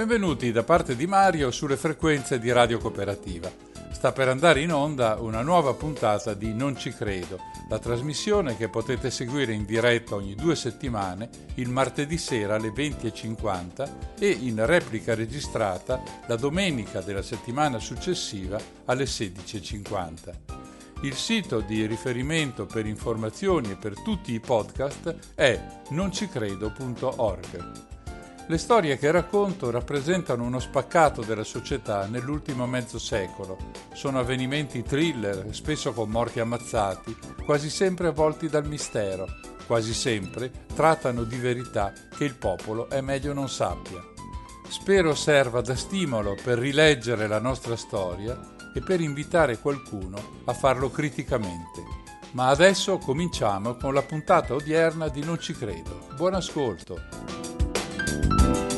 Benvenuti da parte di Mario sulle frequenze di Radio Cooperativa. Sta per andare in onda una nuova puntata di Non ci credo, la trasmissione che potete seguire in diretta ogni due settimane, il martedì sera alle 20.50 e in replica registrata la domenica della settimana successiva alle 16.50. Il sito di riferimento per informazioni e per tutti i podcast è noncicredo.org. Le storie che racconto rappresentano uno spaccato della società nell'ultimo mezzo secolo. Sono avvenimenti thriller, spesso con morti ammazzati, quasi sempre avvolti dal mistero. Quasi sempre trattano di verità che il popolo è meglio non sappia. Spero serva da stimolo per rileggere la nostra storia e per invitare qualcuno a farlo criticamente. Ma adesso cominciamo con la puntata odierna di Non ci credo. Buon ascolto! you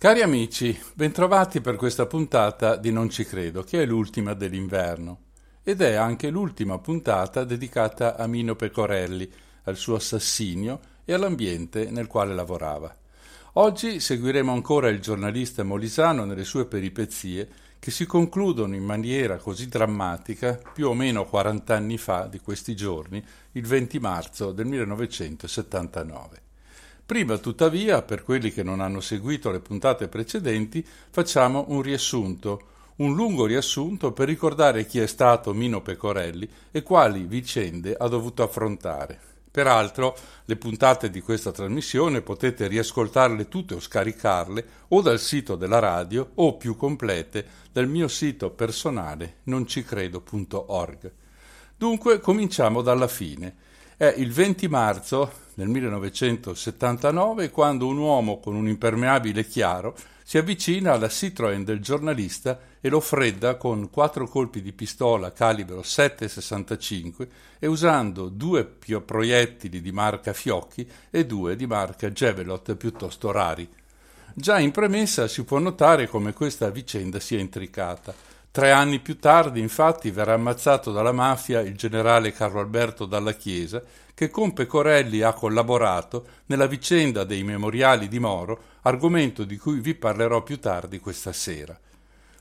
Cari amici, bentrovati per questa puntata di Non ci credo, che è l'ultima dell'inverno ed è anche l'ultima puntata dedicata a Mino Pecorelli, al suo assassinio e all'ambiente nel quale lavorava. Oggi seguiremo ancora il giornalista molisano nelle sue peripezie che si concludono in maniera così drammatica più o meno 40 anni fa di questi giorni, il 20 marzo del 1979. Prima, tuttavia, per quelli che non hanno seguito le puntate precedenti, facciamo un riassunto, un lungo riassunto per ricordare chi è stato Mino Pecorelli e quali vicende ha dovuto affrontare. Peraltro, le puntate di questa trasmissione potete riascoltarle tutte o scaricarle o dal sito della radio o più complete dal mio sito personale noncicredo.org. Dunque, cominciamo dalla fine. È il 20 marzo nel 1979 quando un uomo con un impermeabile chiaro si avvicina alla Citroën del giornalista e lo fredda con quattro colpi di pistola calibro 7,65 e usando due proiettili di marca Fiocchi e due di marca Javelot piuttosto rari. Già in premessa si può notare come questa vicenda sia intricata. Tre anni più tardi, infatti, verrà ammazzato dalla mafia il generale Carlo Alberto Dalla Chiesa, che con Pecorelli ha collaborato nella vicenda dei memoriali di Moro, argomento di cui vi parlerò più tardi questa sera.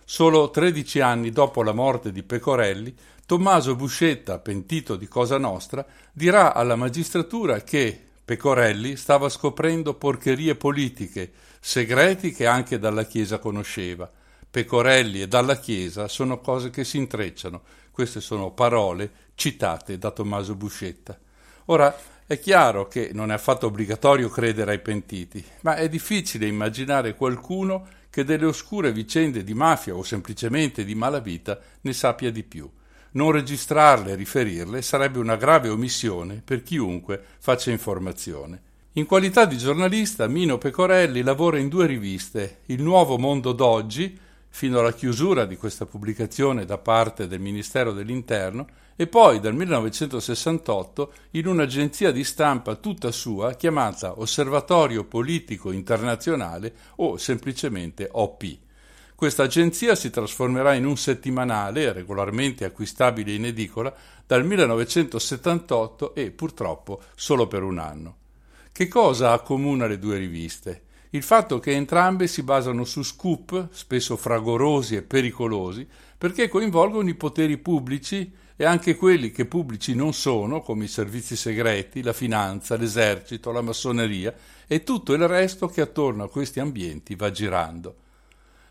Solo tredici anni dopo la morte di Pecorelli, Tommaso Buscetta, pentito di Cosa Nostra, dirà alla magistratura che Pecorelli stava scoprendo porcherie politiche, segreti che anche dalla Chiesa conosceva. Pecorelli e dalla Chiesa sono cose che si intrecciano. Queste sono parole citate da Tommaso Buscetta. Ora, è chiaro che non è affatto obbligatorio credere ai pentiti, ma è difficile immaginare qualcuno che delle oscure vicende di mafia o semplicemente di malavita ne sappia di più. Non registrarle e riferirle sarebbe una grave omissione per chiunque faccia informazione. In qualità di giornalista, Mino Pecorelli lavora in due riviste, Il Nuovo Mondo d'Oggi, fino alla chiusura di questa pubblicazione da parte del Ministero dell'Interno, e poi dal 1968 in un'agenzia di stampa tutta sua chiamata Osservatorio Politico Internazionale o semplicemente OP. Questa agenzia si trasformerà in un settimanale regolarmente acquistabile in edicola dal 1978 e purtroppo solo per un anno. Che cosa accomuna le due riviste? Il fatto che entrambe si basano su scoop, spesso fragorosi e pericolosi, perché coinvolgono i poteri pubblici e anche quelli che pubblici non sono, come i servizi segreti, la finanza, l'esercito, la massoneria e tutto il resto che attorno a questi ambienti va girando.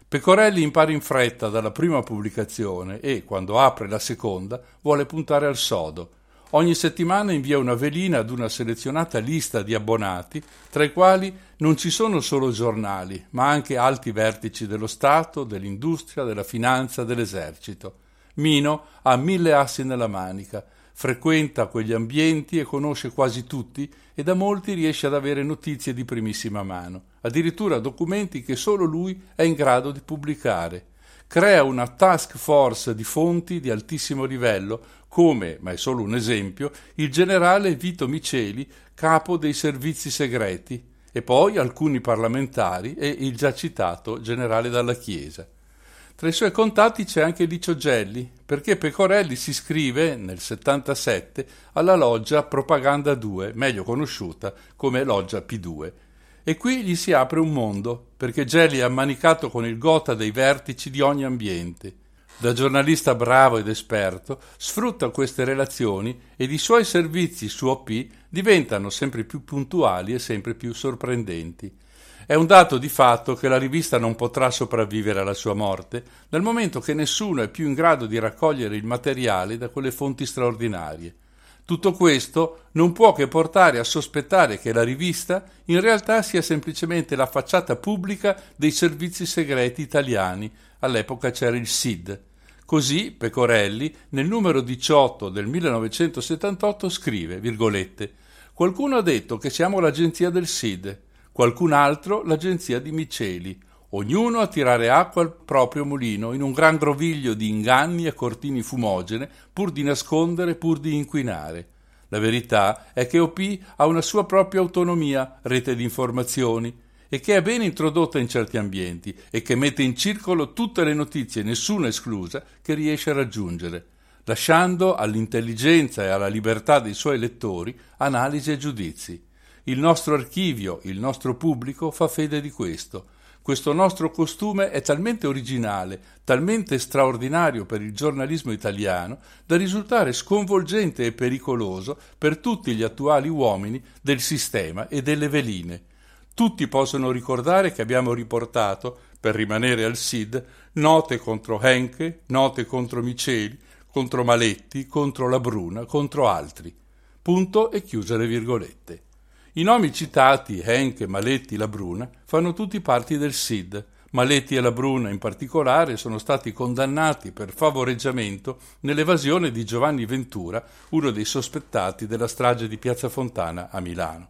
Pecorelli impara in fretta dalla prima pubblicazione e, quando apre la seconda, vuole puntare al sodo. Ogni settimana invia una velina ad una selezionata lista di abbonati, tra i quali non ci sono solo giornali, ma anche alti vertici dello Stato, dell'industria, della finanza, dell'esercito. Mino ha mille assi nella manica. frequenta quegli ambienti e conosce quasi tutti e da molti riesce ad avere notizie di primissima mano, addirittura documenti che solo lui è in grado di pubblicare. Crea una task force di fonti di altissimo livello, come, ma è solo un esempio, il generale Vito Miceli, capo dei servizi segreti, e poi alcuni parlamentari e il già citato generale dalla Chiesa. Tra i suoi contatti c'è anche Licio Gelli, perché Pecorelli si iscrive nel 77 alla loggia Propaganda 2, meglio conosciuta come loggia P2. E qui gli si apre un mondo, perché Gelli è ammanicato con il gota dei vertici di ogni ambiente. Da giornalista bravo ed esperto, sfrutta queste relazioni ed i suoi servizi su OP diventano sempre più puntuali e sempre più sorprendenti. È un dato di fatto che la rivista non potrà sopravvivere alla sua morte, dal momento che nessuno è più in grado di raccogliere il materiale da quelle fonti straordinarie. Tutto questo non può che portare a sospettare che la rivista in realtà sia semplicemente la facciata pubblica dei servizi segreti italiani, all'epoca c'era il SID. Così Pecorelli, nel numero 18 del 1978, scrive, virgolette, Qualcuno ha detto che siamo l'agenzia del SID qualcun altro l'agenzia di Miceli, ognuno a tirare acqua al proprio mulino in un gran groviglio di inganni e cortini fumogene pur di nascondere, pur di inquinare. La verità è che OP ha una sua propria autonomia, rete di informazioni, e che è ben introdotta in certi ambienti e che mette in circolo tutte le notizie, nessuna esclusa, che riesce a raggiungere, lasciando all'intelligenza e alla libertà dei suoi lettori analisi e giudizi. Il nostro archivio, il nostro pubblico fa fede di questo. Questo nostro costume è talmente originale, talmente straordinario per il giornalismo italiano, da risultare sconvolgente e pericoloso per tutti gli attuali uomini del sistema e delle veline. Tutti possono ricordare che abbiamo riportato, per rimanere al SID, note contro Henke, note contro Miceli, contro Maletti, contro la Bruna, contro altri. Punto e chiuse le virgolette. I nomi citati, Henke, Maletti, La Bruna, fanno tutti parte del SID. Maletti e La Bruna in particolare sono stati condannati per favoreggiamento nell'evasione di Giovanni Ventura, uno dei sospettati della strage di Piazza Fontana a Milano.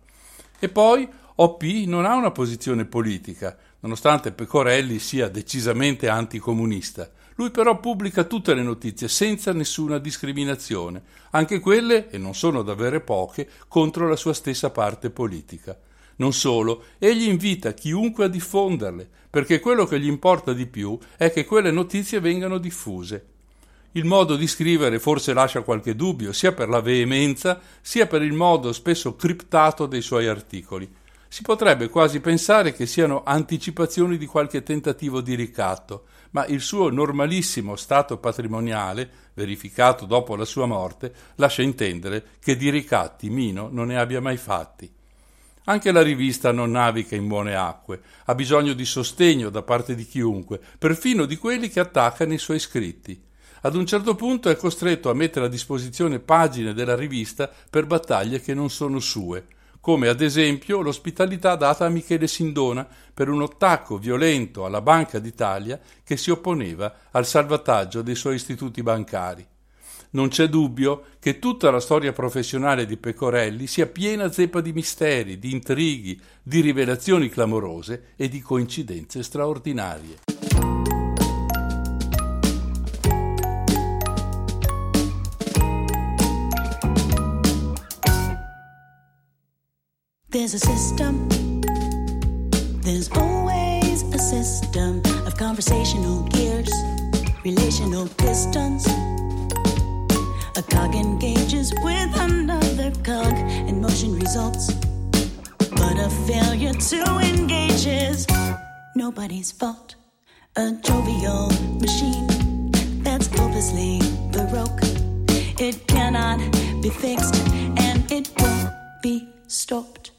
E poi OP non ha una posizione politica, nonostante Pecorelli sia decisamente anticomunista. Lui però pubblica tutte le notizie senza nessuna discriminazione, anche quelle, e non sono davvero poche, contro la sua stessa parte politica. Non solo, egli invita chiunque a diffonderle, perché quello che gli importa di più è che quelle notizie vengano diffuse. Il modo di scrivere forse lascia qualche dubbio, sia per la veemenza, sia per il modo spesso criptato dei suoi articoli. Si potrebbe quasi pensare che siano anticipazioni di qualche tentativo di ricatto, ma il suo normalissimo stato patrimoniale, verificato dopo la sua morte, lascia intendere che di ricatti Mino non ne abbia mai fatti. Anche la rivista non naviga in buone acque, ha bisogno di sostegno da parte di chiunque, perfino di quelli che attaccano i suoi scritti. Ad un certo punto è costretto a mettere a disposizione pagine della rivista per battaglie che non sono sue, come ad esempio l'ospitalità data a Michele Sindona per un attacco violento alla Banca d'Italia che si opponeva al salvataggio dei suoi istituti bancari. Non c'è dubbio che tutta la storia professionale di Pecorelli sia piena zeppa di misteri, di intrighi, di rivelazioni clamorose e di coincidenze straordinarie. There's a system. There's always a system of conversational gears, relational pistons. A cog engages with another cog, and motion results. But a failure to engage is nobody's fault. A jovial machine that's hopelessly baroque. It cannot be fixed, and it won't be stopped.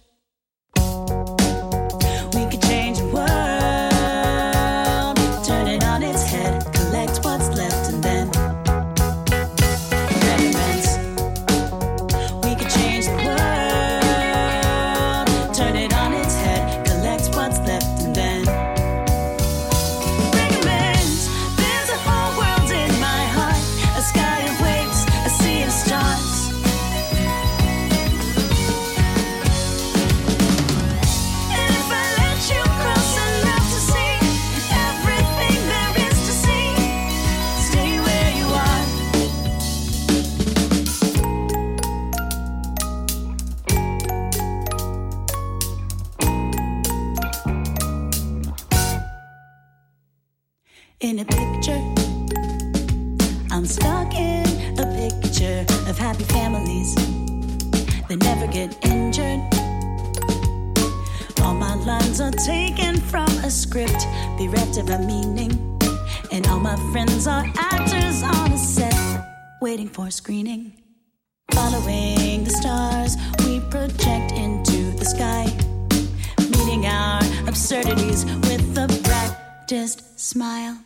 Get injured. All my lines are taken from a script, bereft of a meaning. And all my friends are actors on a set, waiting for screening. Following the stars, we project into the sky, meeting our absurdities with a practiced smile.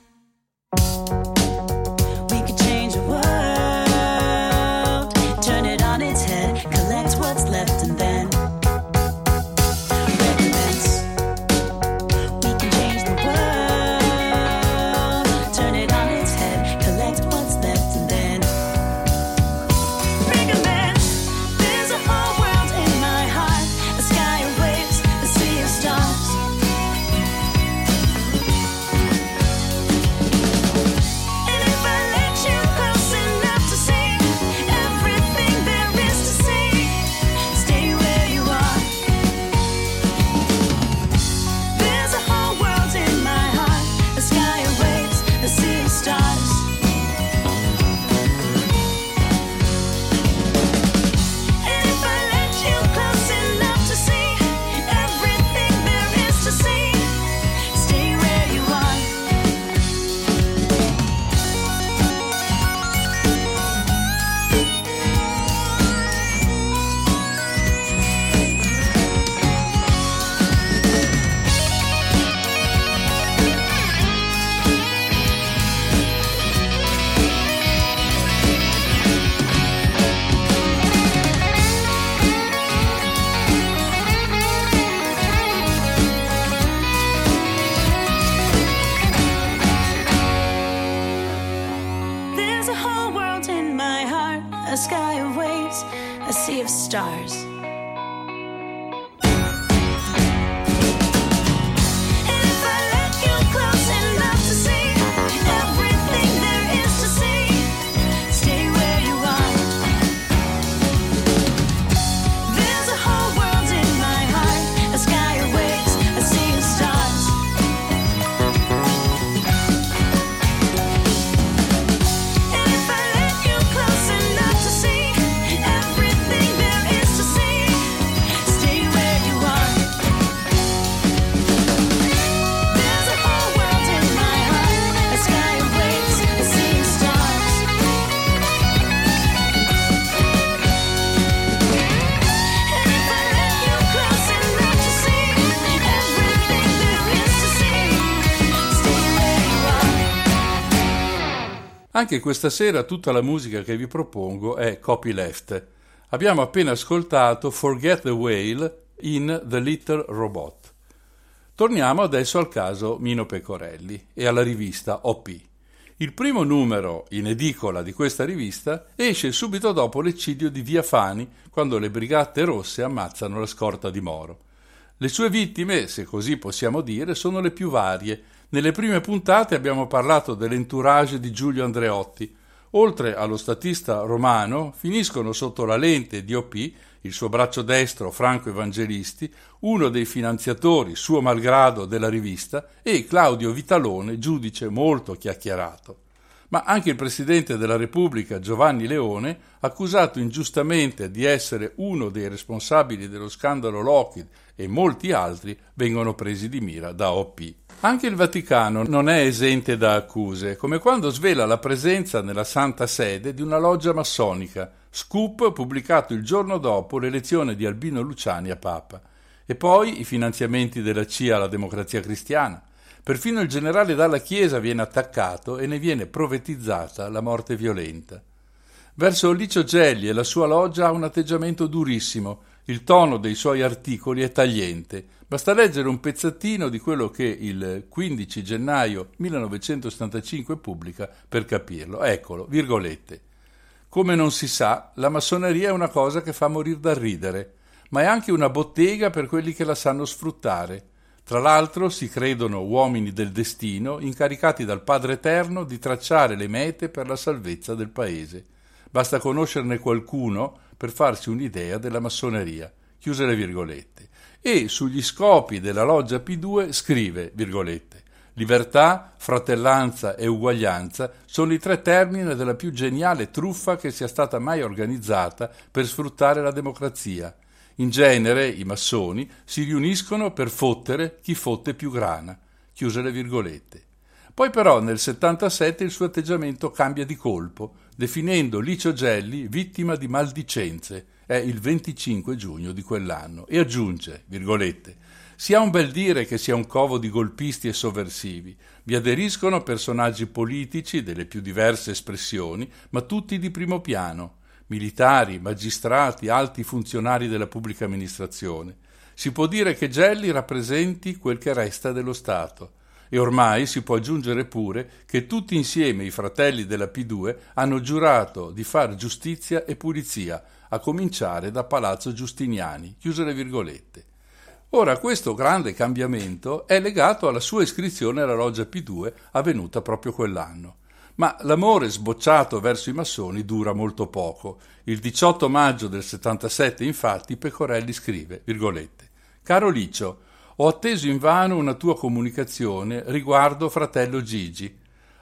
Anche questa sera tutta la musica che vi propongo è copyleft. Abbiamo appena ascoltato Forget the Whale in The Little Robot. Torniamo adesso al caso Mino Pecorelli e alla rivista OP. Il primo numero in edicola di questa rivista esce subito dopo l'eccidio di Via Fani, quando le Brigate Rosse ammazzano la scorta di Moro. Le sue vittime, se così possiamo dire, sono le più varie. Nelle prime puntate abbiamo parlato dell'entourage di Giulio Andreotti. Oltre allo statista romano, finiscono sotto la lente di OP il suo braccio destro Franco Evangelisti, uno dei finanziatori, suo malgrado, della rivista, e Claudio Vitalone, giudice molto chiacchierato. Ma anche il Presidente della Repubblica, Giovanni Leone, accusato ingiustamente di essere uno dei responsabili dello scandalo Lockheed e molti altri, vengono presi di mira da OP. Anche il Vaticano non è esente da accuse, come quando svela la presenza nella Santa Sede di una loggia massonica, scoop pubblicato il giorno dopo l'elezione di Albino Luciani a Papa. E poi i finanziamenti della CIA alla democrazia cristiana. Perfino il generale dalla Chiesa viene attaccato e ne viene profetizzata la morte violenta. Verso Licio Gelli e la sua loggia ha un atteggiamento durissimo, il tono dei suoi articoli è tagliente. Basta leggere un pezzettino di quello che il 15 gennaio 1975 pubblica per capirlo. Eccolo, virgolette. Come non si sa, la massoneria è una cosa che fa morire da ridere, ma è anche una bottega per quelli che la sanno sfruttare. Tra l'altro si credono uomini del destino incaricati dal Padre Eterno di tracciare le mete per la salvezza del paese. Basta conoscerne qualcuno per farsi un'idea della massoneria. Chiuse le virgolette. E sugli scopi della loggia P2 scrive, virgolette, Libertà, fratellanza e uguaglianza sono i tre termini della più geniale truffa che sia stata mai organizzata per sfruttare la democrazia. In genere i massoni si riuniscono per fottere chi fotte più grana. Chiuse le virgolette. Poi però nel 77 il suo atteggiamento cambia di colpo, definendo Licio Gelli vittima di maldicenze. È il 25 giugno di quell'anno e aggiunge, virgolette, si ha un bel dire che sia un covo di golpisti e sovversivi. Vi aderiscono personaggi politici delle più diverse espressioni, ma tutti di primo piano. Militari, magistrati, alti funzionari della pubblica amministrazione. Si può dire che Gelli rappresenti quel che resta dello Stato. E ormai si può aggiungere pure che tutti insieme i fratelli della P2 hanno giurato di far giustizia e pulizia, a cominciare da Palazzo Giustiniani. Chiuse le virgolette. Ora questo grande cambiamento è legato alla sua iscrizione alla loggia P2 avvenuta proprio quell'anno. Ma l'amore sbocciato verso i massoni dura molto poco. Il 18 maggio del 77, infatti, Pecorelli scrive, Caro Licio, ho atteso invano una tua comunicazione riguardo fratello Gigi.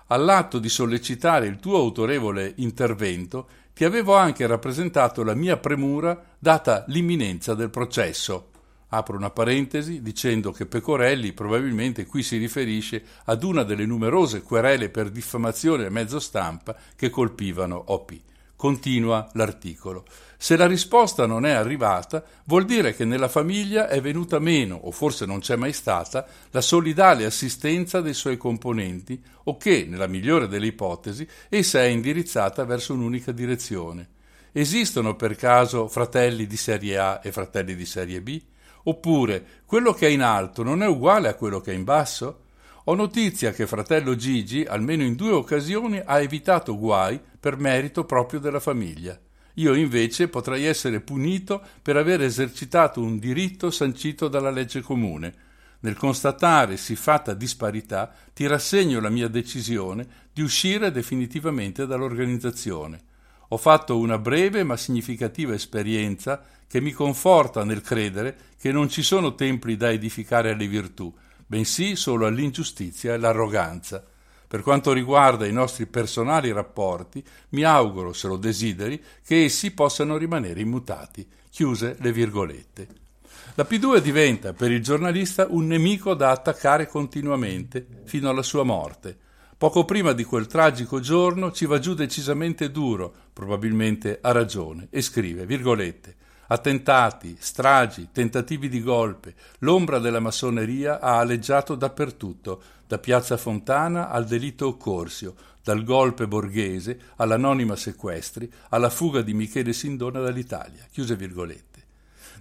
All'atto di sollecitare il tuo autorevole intervento, ti avevo anche rappresentato la mia premura data l'imminenza del processo. Apro una parentesi dicendo che Pecorelli probabilmente qui si riferisce ad una delle numerose querele per diffamazione a mezzo stampa che colpivano OP. Continua l'articolo. Se la risposta non è arrivata, vuol dire che nella famiglia è venuta meno, o forse non c'è mai stata, la solidale assistenza dei suoi componenti, o che, nella migliore delle ipotesi, essa è indirizzata verso un'unica direzione. Esistono per caso fratelli di serie A e fratelli di serie B? Oppure quello che è in alto non è uguale a quello che è in basso? Ho notizia che fratello Gigi, almeno in due occasioni, ha evitato guai per merito proprio della famiglia. Io invece potrei essere punito per aver esercitato un diritto sancito dalla legge comune. Nel constatare siffatta disparità, ti rassegno la mia decisione di uscire definitivamente dall'organizzazione. Ho fatto una breve ma significativa esperienza che mi conforta nel credere che non ci sono templi da edificare alle virtù, bensì solo all'ingiustizia e all'arroganza. Per quanto riguarda i nostri personali rapporti, mi auguro, se lo desideri, che essi possano rimanere immutati. Chiuse le virgolette. La P2 diventa per il giornalista un nemico da attaccare continuamente, fino alla sua morte. Poco prima di quel tragico giorno ci va giù decisamente duro, probabilmente a ragione, e scrive, virgolette, Attentati, stragi, tentativi di golpe, l'ombra della massoneria ha aleggiato dappertutto, da Piazza Fontana al delitto Occorsio, dal golpe borghese all'anonima sequestri, alla fuga di Michele Sindona dall'Italia. Chiuse virgolette.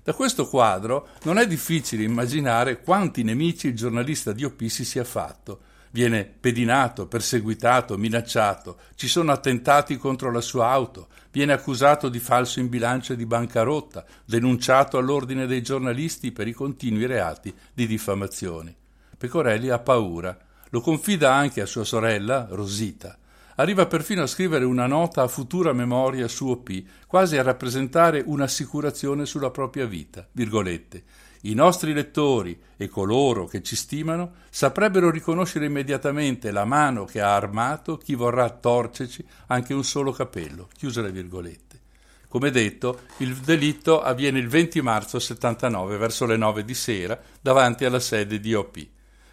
Da questo quadro non è difficile immaginare quanti nemici il giornalista di OP si sia fatto, Viene pedinato, perseguitato, minacciato, ci sono attentati contro la sua auto, viene accusato di falso in bilancio e di bancarotta, denunciato all'ordine dei giornalisti per i continui reati di diffamazione. Pecorelli ha paura, lo confida anche a sua sorella, Rosita. Arriva perfino a scrivere una nota a futura memoria su OP, quasi a rappresentare un'assicurazione sulla propria vita. Virgolette. I nostri lettori e coloro che ci stimano saprebbero riconoscere immediatamente la mano che ha armato chi vorrà torcerci anche un solo capello. Chiuse le virgolette. Come detto, il delitto avviene il 20 marzo 79 verso le 9 di sera davanti alla sede di OP.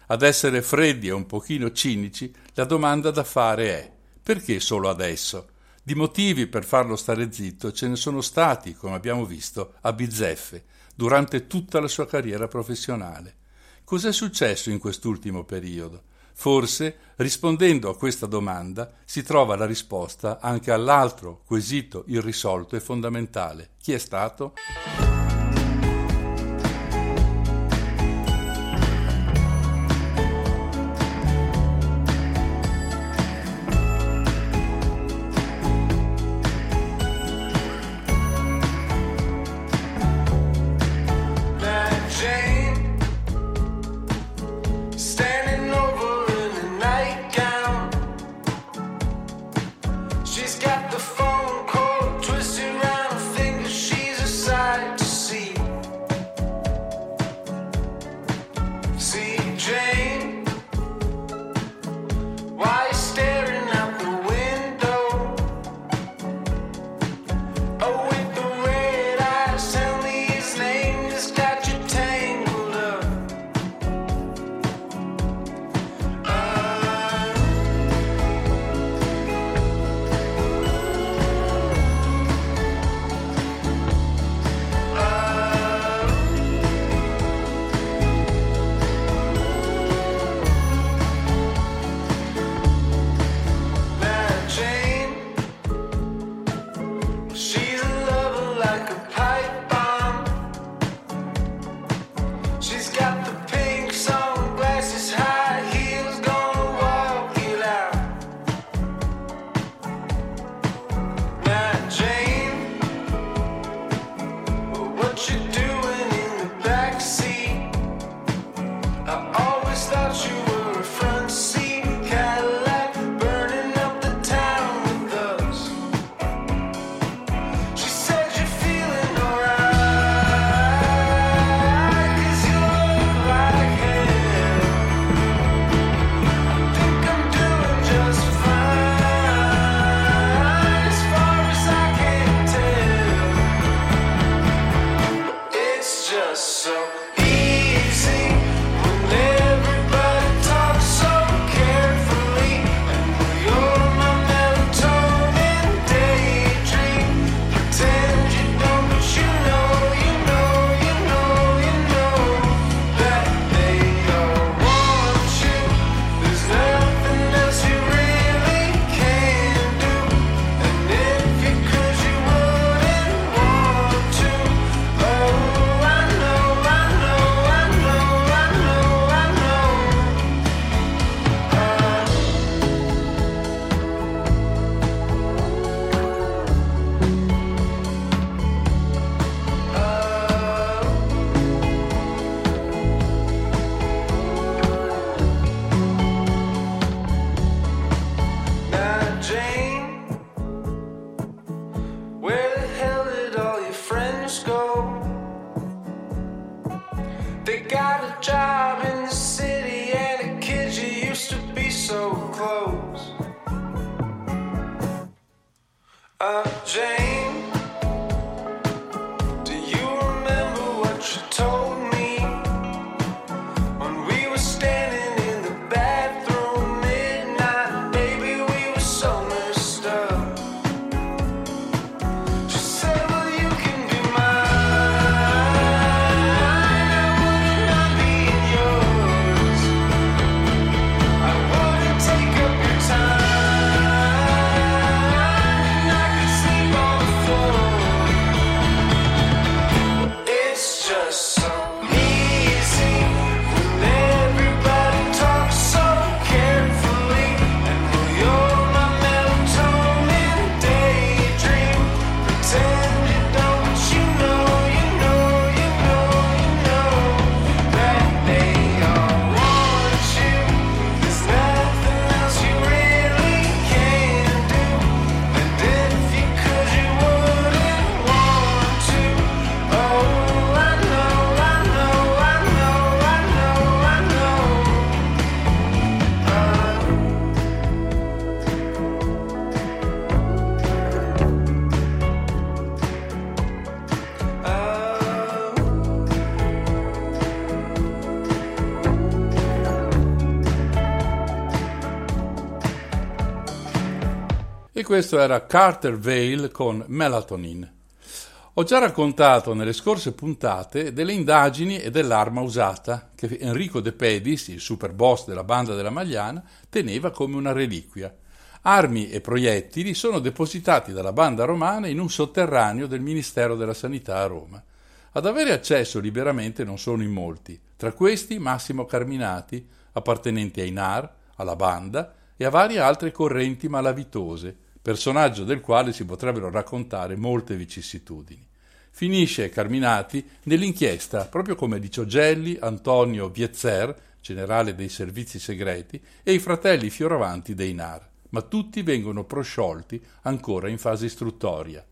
Ad essere freddi e un pochino cinici, la domanda da fare è perché solo adesso? Di motivi per farlo stare zitto ce ne sono stati, come abbiamo visto, a bizzeffe durante tutta la sua carriera professionale. Cos'è successo in quest'ultimo periodo? Forse, rispondendo a questa domanda, si trova la risposta anche all'altro quesito irrisolto e fondamentale. Chi è stato? Questo era Carter Vale con Melatonin. Ho già raccontato nelle scorse puntate delle indagini e dell'arma usata che Enrico De Pedis, il super boss della banda della Magliana, teneva come una reliquia. Armi e proiettili sono depositati dalla banda romana in un sotterraneo del Ministero della Sanità a Roma. Ad avere accesso liberamente non sono in molti, tra questi Massimo Carminati, appartenenti ai NAR, alla banda e a varie altre correnti malavitose, personaggio del quale si potrebbero raccontare molte vicissitudini. Finisce Carminati nell'inchiesta, proprio come di Ciogelli, Antonio Viezzer, generale dei servizi segreti, e i fratelli Fioravanti dei NAR, ma tutti vengono prosciolti ancora in fase istruttoria.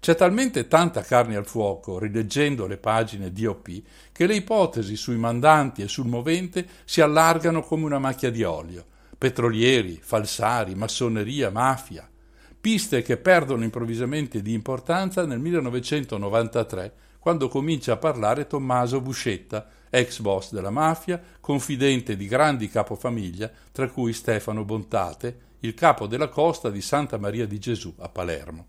C'è talmente tanta carne al fuoco, rileggendo le pagine DOP, che le ipotesi sui mandanti e sul movente si allargano come una macchia di olio. Petrolieri, falsari, massoneria, mafia piste che perdono improvvisamente di importanza nel 1993, quando comincia a parlare Tommaso Buscetta, ex boss della mafia, confidente di grandi capofamiglia, tra cui Stefano Bontate, il capo della costa di Santa Maria di Gesù a Palermo.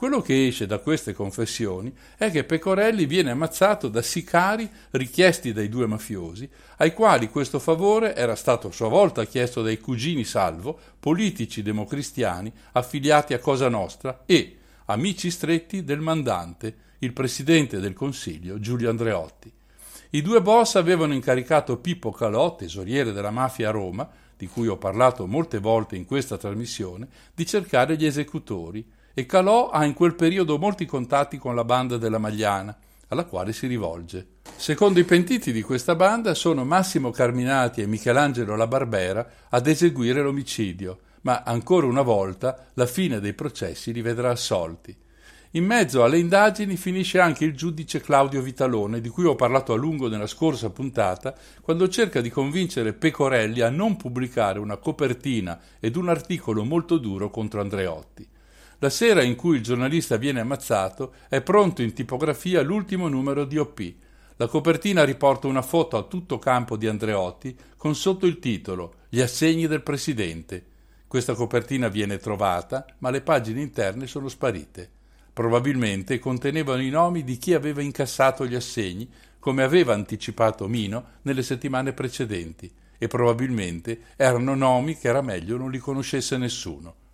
Quello che esce da queste confessioni è che Pecorelli viene ammazzato da sicari richiesti dai due mafiosi, ai quali questo favore era stato a sua volta chiesto dai cugini Salvo, politici democristiani affiliati a Cosa Nostra e amici stretti del mandante, il presidente del Consiglio Giulio Andreotti. I due boss avevano incaricato Pippo Calò, tesoriere della mafia a Roma, di cui ho parlato molte volte in questa trasmissione, di cercare gli esecutori e Calò ha in quel periodo molti contatti con la banda della Magliana, alla quale si rivolge. Secondo i pentiti di questa banda sono Massimo Carminati e Michelangelo La Barbera ad eseguire l'omicidio, ma ancora una volta la fine dei processi li vedrà assolti. In mezzo alle indagini finisce anche il giudice Claudio Vitalone, di cui ho parlato a lungo nella scorsa puntata, quando cerca di convincere Pecorelli a non pubblicare una copertina ed un articolo molto duro contro Andreotti. La sera in cui il giornalista viene ammazzato è pronto in tipografia l'ultimo numero di OP. La copertina riporta una foto a tutto campo di Andreotti con sotto il titolo Gli assegni del presidente. Questa copertina viene trovata, ma le pagine interne sono sparite. Probabilmente contenevano i nomi di chi aveva incassato gli assegni, come aveva anticipato Mino nelle settimane precedenti, e probabilmente erano nomi che era meglio non li conoscesse nessuno.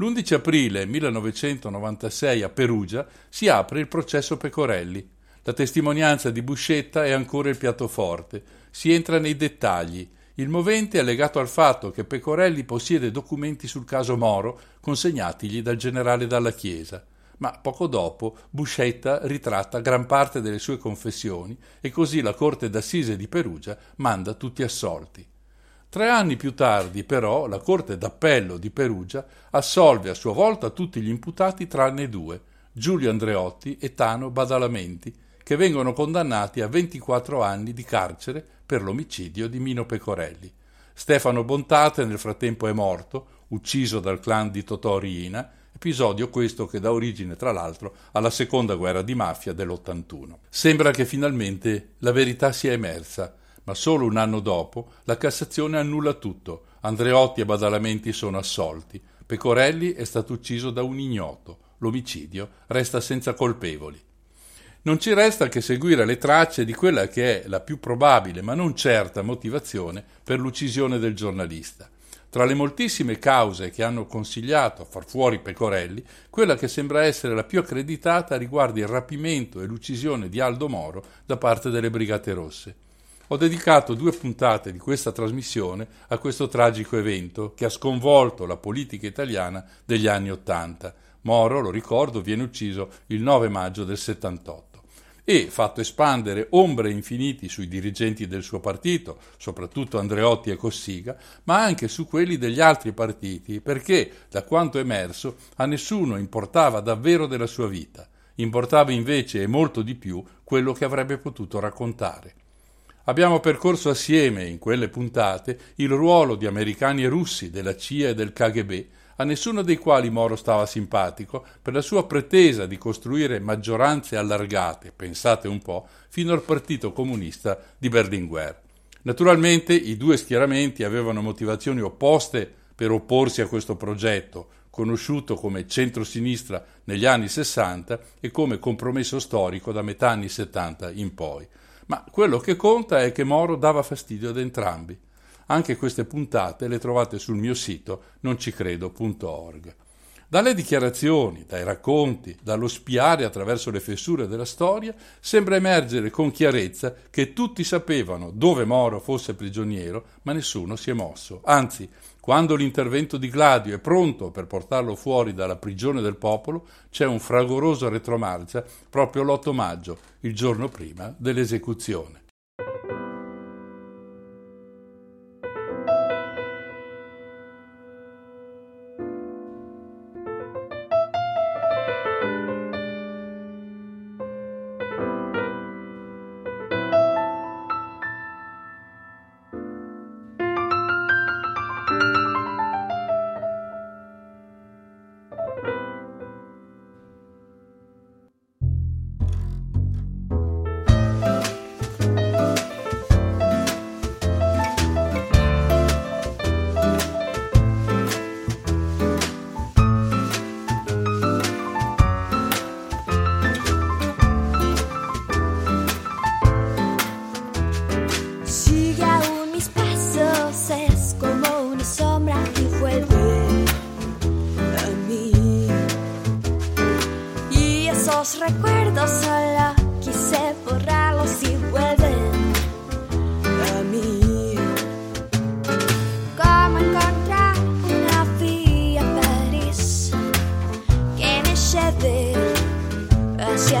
L'11 aprile 1996 a Perugia si apre il processo Pecorelli. La testimonianza di Buscetta è ancora il piatto forte. Si entra nei dettagli. Il movente è legato al fatto che Pecorelli possiede documenti sul caso Moro consegnatigli dal generale Dalla Chiesa. Ma poco dopo Buscetta ritratta gran parte delle sue confessioni e così la Corte d'Assise di Perugia manda tutti assolti. Tre anni più tardi, però, la Corte d'Appello di Perugia assolve a sua volta tutti gli imputati tranne due, Giulio Andreotti e Tano Badalamenti, che vengono condannati a 24 anni di carcere per l'omicidio di Mino Pecorelli. Stefano Bontate nel frattempo è morto, ucciso dal clan di Totò Riina, episodio questo che dà origine tra l'altro alla seconda guerra di mafia dell'81. Sembra che finalmente la verità sia emersa, ma solo un anno dopo la Cassazione annulla tutto, Andreotti e Badalamenti sono assolti, Pecorelli è stato ucciso da un ignoto, l'omicidio resta senza colpevoli. Non ci resta che seguire le tracce di quella che è la più probabile ma non certa motivazione per l'uccisione del giornalista. Tra le moltissime cause che hanno consigliato a far fuori Pecorelli, quella che sembra essere la più accreditata riguarda il rapimento e l'uccisione di Aldo Moro da parte delle Brigate Rosse. Ho dedicato due puntate di questa trasmissione a questo tragico evento che ha sconvolto la politica italiana degli anni Ottanta. Moro, lo ricordo, viene ucciso il 9 maggio del 78 e fatto espandere ombre infiniti sui dirigenti del suo partito, soprattutto Andreotti e Cossiga, ma anche su quelli degli altri partiti, perché, da quanto emerso, a nessuno importava davvero della sua vita, importava invece e molto di più quello che avrebbe potuto raccontare. Abbiamo percorso assieme, in quelle puntate, il ruolo di americani e russi, della CIA e del KGB, a nessuno dei quali Moro stava simpatico per la sua pretesa di costruire maggioranze allargate, pensate un po', fino al Partito Comunista di Berlinguer. Naturalmente i due schieramenti avevano motivazioni opposte per opporsi a questo progetto, conosciuto come centro-sinistra negli anni 60 e come compromesso storico da metà anni 70 in poi. Ma quello che conta è che Moro dava fastidio ad entrambi. Anche queste puntate le trovate sul mio sito noncicredo.org. Dalle dichiarazioni, dai racconti, dallo spiare attraverso le fessure della storia, sembra emergere con chiarezza che tutti sapevano dove Moro fosse prigioniero, ma nessuno si è mosso. Anzi, quando l'intervento di Gladio è pronto per portarlo fuori dalla prigione del popolo, c'è un fragoroso retromarcia proprio l'8 maggio, il giorno prima dell'esecuzione.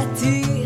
nature.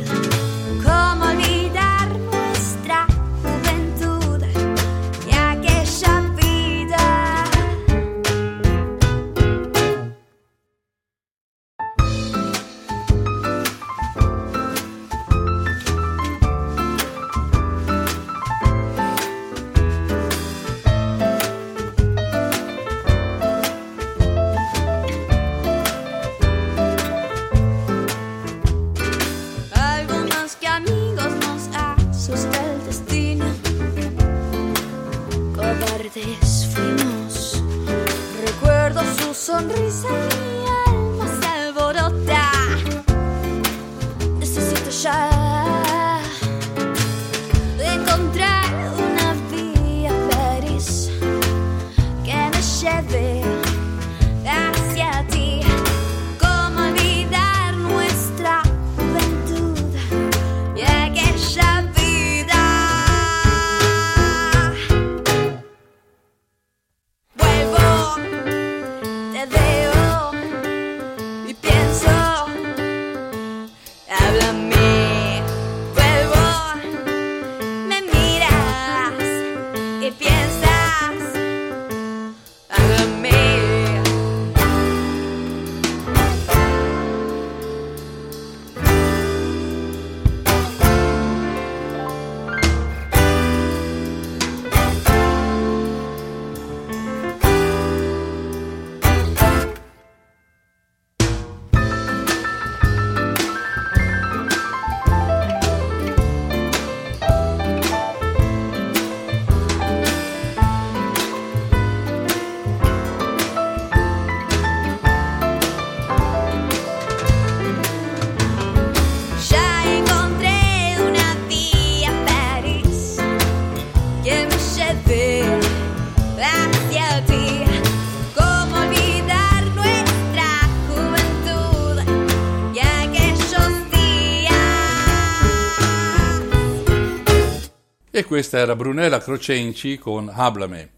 Questa era Brunella Crocenci con Hablame.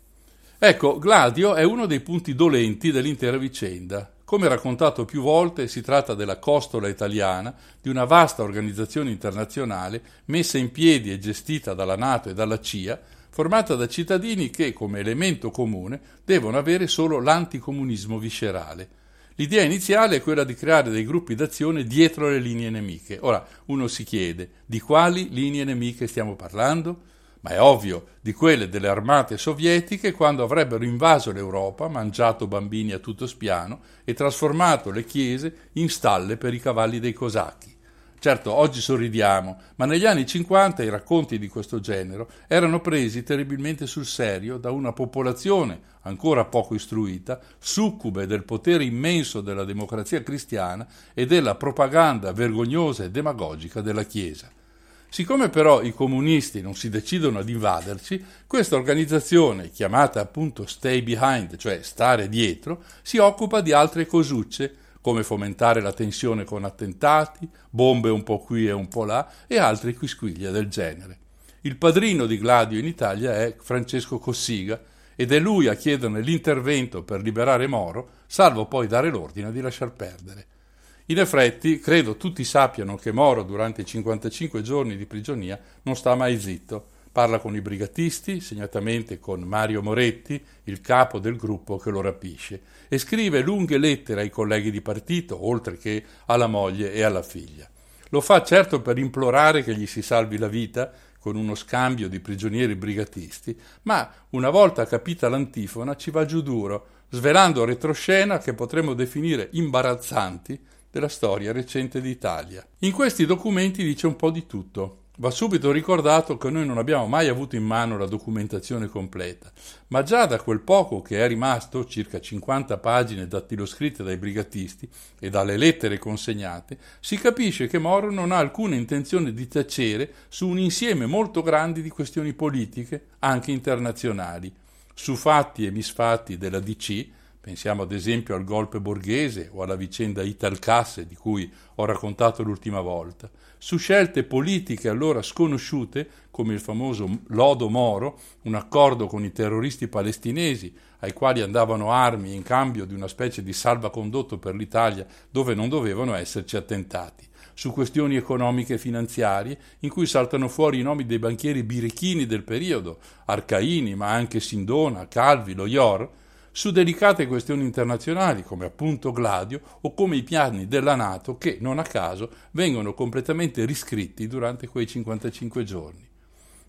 Ecco, Gladio è uno dei punti dolenti dell'intera vicenda. Come raccontato più volte, si tratta della costola italiana di una vasta organizzazione internazionale messa in piedi e gestita dalla Nato e dalla CIA, formata da cittadini che, come elemento comune, devono avere solo l'anticomunismo viscerale. L'idea iniziale è quella di creare dei gruppi d'azione dietro le linee nemiche. Ora, uno si chiede, di quali linee nemiche stiamo parlando? Ma è ovvio, di quelle delle armate sovietiche quando avrebbero invaso l'Europa, mangiato bambini a tutto spiano e trasformato le chiese in stalle per i cavalli dei cosacchi. Certo, oggi sorridiamo, ma negli anni 50 i racconti di questo genere erano presi terribilmente sul serio da una popolazione ancora poco istruita, succube del potere immenso della democrazia cristiana e della propaganda vergognosa e demagogica della Chiesa. Siccome però i comunisti non si decidono ad invaderci, questa organizzazione, chiamata appunto Stay Behind, cioè stare dietro, si occupa di altre cosucce, come fomentare la tensione con attentati, bombe un po' qui e un po' là e altre quisquiglie del genere. Il padrino di Gladio in Italia è Francesco Cossiga ed è lui a chiederne l'intervento per liberare Moro, salvo poi dare l'ordine di lasciar perdere. In effetti, credo tutti sappiano che Moro, durante i 55 giorni di prigionia, non sta mai zitto. Parla con i brigatisti, segnatamente con Mario Moretti, il capo del gruppo che lo rapisce, e scrive lunghe lettere ai colleghi di partito, oltre che alla moglie e alla figlia. Lo fa certo per implorare che gli si salvi la vita con uno scambio di prigionieri brigatisti, ma una volta capita l'antifona ci va giù duro, svelando retroscena che potremmo definire imbarazzanti della storia recente d'Italia. In questi documenti dice un po' di tutto. Va subito ricordato che noi non abbiamo mai avuto in mano la documentazione completa, ma già da quel poco che è rimasto, circa 50 pagine dattiloscritte dai brigatisti e dalle lettere consegnate, si capisce che Moro non ha alcuna intenzione di tacere su un insieme molto grande di questioni politiche, anche internazionali, su fatti e misfatti della DC, Pensiamo ad esempio al golpe borghese o alla vicenda Italcasse di cui ho raccontato l'ultima volta, su scelte politiche allora sconosciute come il famoso Lodo Moro, un accordo con i terroristi palestinesi ai quali andavano armi in cambio di una specie di salvacondotto per l'Italia dove non dovevano esserci attentati. Su questioni economiche e finanziarie, in cui saltano fuori i nomi dei banchieri birichini del periodo, Arcaini, ma anche Sindona, Calvi, Lo Ior, su delicate questioni internazionali come appunto Gladio o come i piani della Nato che, non a caso, vengono completamente riscritti durante quei 55 giorni.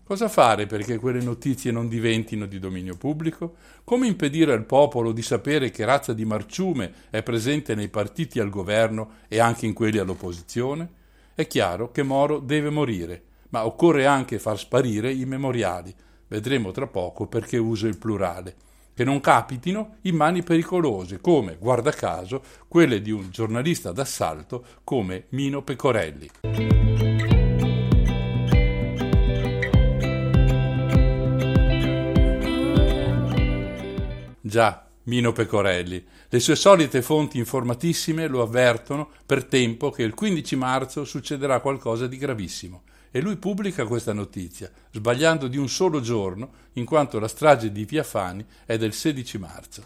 Cosa fare perché quelle notizie non diventino di dominio pubblico? Come impedire al popolo di sapere che razza di marciume è presente nei partiti al governo e anche in quelli all'opposizione? È chiaro che Moro deve morire, ma occorre anche far sparire i memoriali. Vedremo tra poco perché uso il plurale che non capitino in mani pericolose, come, guarda caso, quelle di un giornalista d'assalto come Mino Pecorelli. Già, Mino Pecorelli. Le sue solite fonti informatissime lo avvertono per tempo che il 15 marzo succederà qualcosa di gravissimo e lui pubblica questa notizia, sbagliando di un solo giorno, in quanto la strage di Via Fani è del 16 marzo.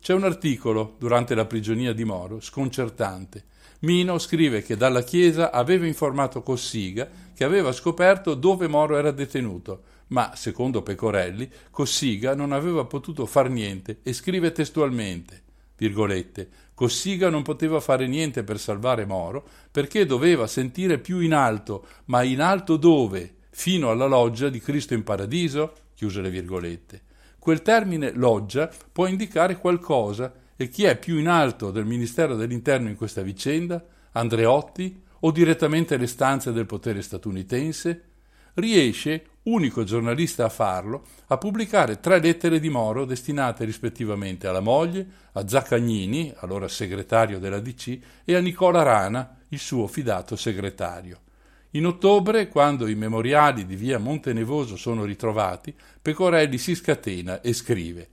C'è un articolo, durante la prigionia di Moro, sconcertante. Mino scrive che dalla Chiesa aveva informato Cossiga che aveva scoperto dove Moro era detenuto, ma, secondo Pecorelli, Cossiga non aveva potuto far niente e scrive testualmente, virgolette, Cossiga non poteva fare niente per salvare Moro perché doveva sentire più in alto, ma in alto dove? Fino alla loggia di Cristo in paradiso? Chiuse le virgolette. Quel termine loggia può indicare qualcosa e chi è più in alto del Ministero dell'Interno in questa vicenda? Andreotti o direttamente le stanze del potere statunitense? Riesce unico giornalista a farlo, a pubblicare tre lettere di Moro destinate rispettivamente alla moglie, a Zaccagnini, allora segretario della DC, e a Nicola Rana, il suo fidato segretario. In ottobre, quando i memoriali di via Montenevoso sono ritrovati, Pecorelli si scatena e scrive,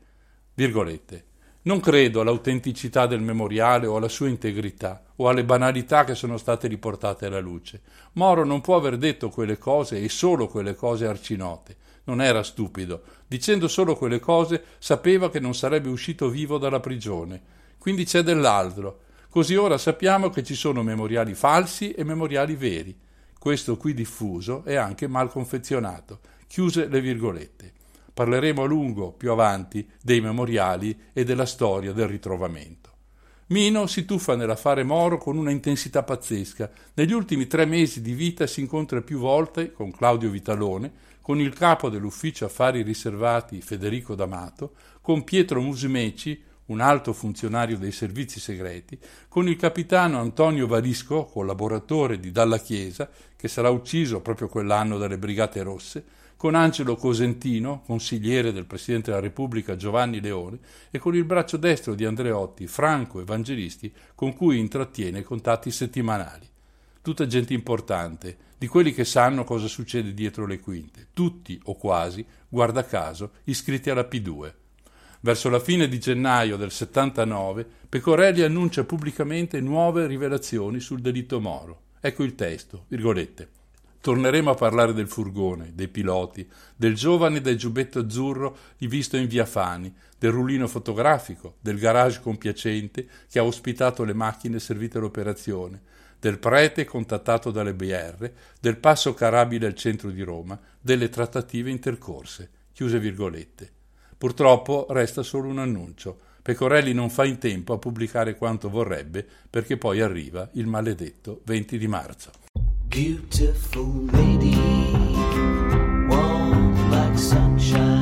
virgolette, non credo all'autenticità del memoriale o alla sua integrità o alle banalità che sono state riportate alla luce. Moro non può aver detto quelle cose e solo quelle cose arcinote. non era stupido. Dicendo solo quelle cose sapeva che non sarebbe uscito vivo dalla prigione. Quindi c'è dell'altro. Così ora sappiamo che ci sono memoriali falsi e memoriali veri. Questo qui diffuso è anche mal confezionato. Chiuse le virgolette. Parleremo a lungo più avanti dei memoriali e della storia del ritrovamento. Mino si tuffa nell'affare Moro con una intensità pazzesca. Negli ultimi tre mesi di vita si incontra più volte con Claudio Vitalone, con il capo dell'ufficio affari riservati Federico D'Amato, con Pietro Musumeci, un alto funzionario dei servizi segreti, con il capitano Antonio Varisco, collaboratore di Dalla Chiesa, che sarà ucciso proprio quell'anno dalle Brigate Rosse, con Angelo Cosentino, consigliere del Presidente della Repubblica Giovanni Leone, e con il braccio destro di Andreotti, Franco Evangelisti, con cui intrattiene contatti settimanali. Tutta gente importante, di quelli che sanno cosa succede dietro le quinte, tutti o quasi, guarda caso, iscritti alla P2. Verso la fine di gennaio del 79, Pecorelli annuncia pubblicamente nuove rivelazioni sul delitto Moro. Ecco il testo, virgolette. Torneremo a parlare del furgone, dei piloti, del giovane del giubbetto azzurro visto in via Fani, del rullino fotografico, del garage compiacente che ha ospitato le macchine servite all'operazione, del prete contattato dalle BR, del passo carabile al centro di Roma, delle trattative intercorse. Chiuse virgolette. Purtroppo resta solo un annuncio. Pecorelli non fa in tempo a pubblicare quanto vorrebbe perché poi arriva il maledetto 20 di marzo. Beautiful lady, warm like sunshine,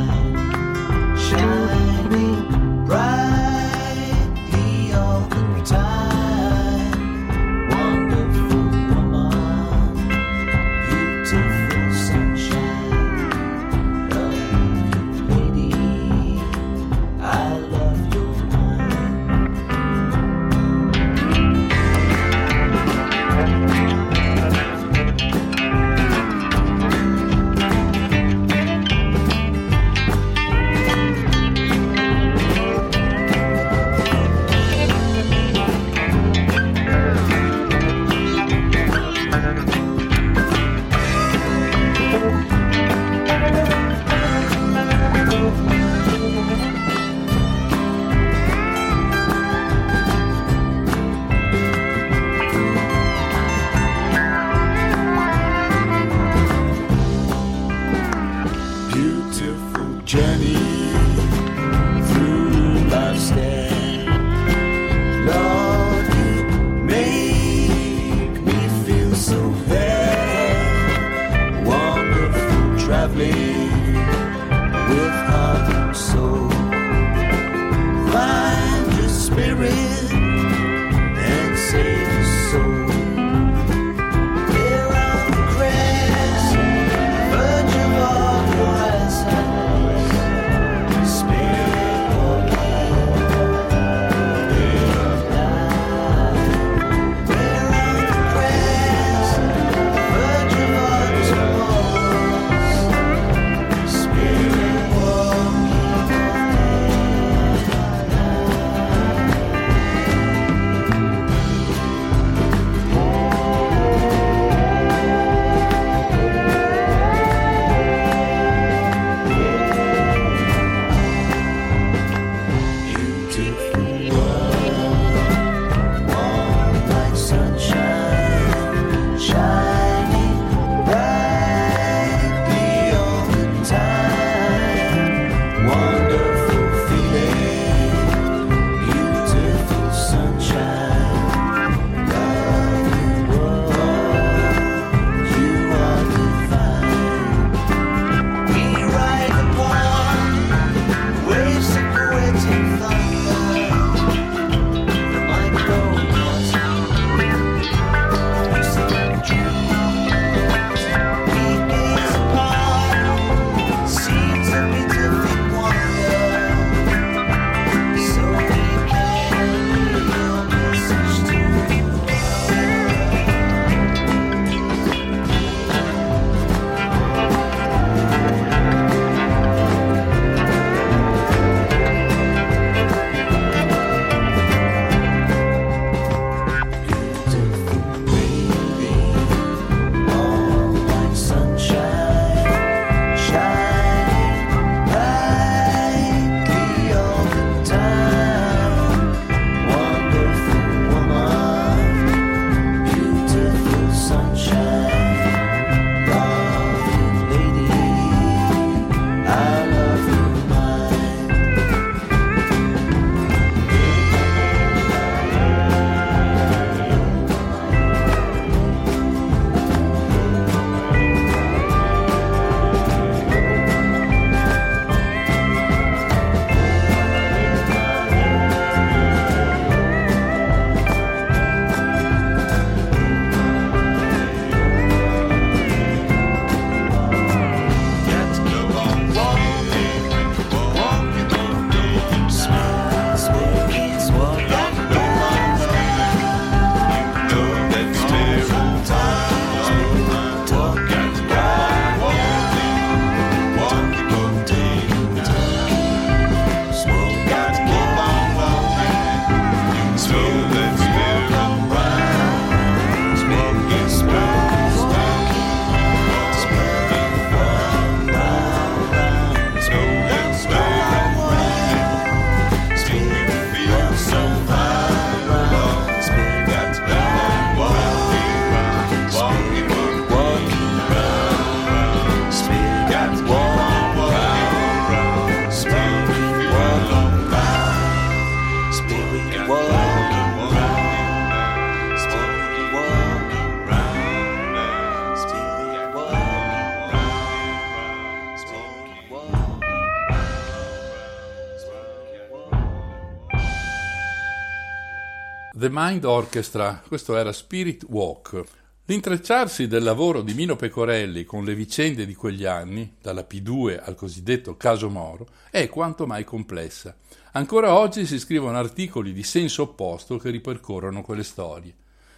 The Mind Orchestra, questo era Spirit Walk. L'intrecciarsi del lavoro di Mino Pecorelli con le vicende di quegli anni, dalla P2 al cosiddetto caso Moro, è quanto mai complessa. Ancora oggi si scrivono articoli di senso opposto che ripercorrono quelle storie.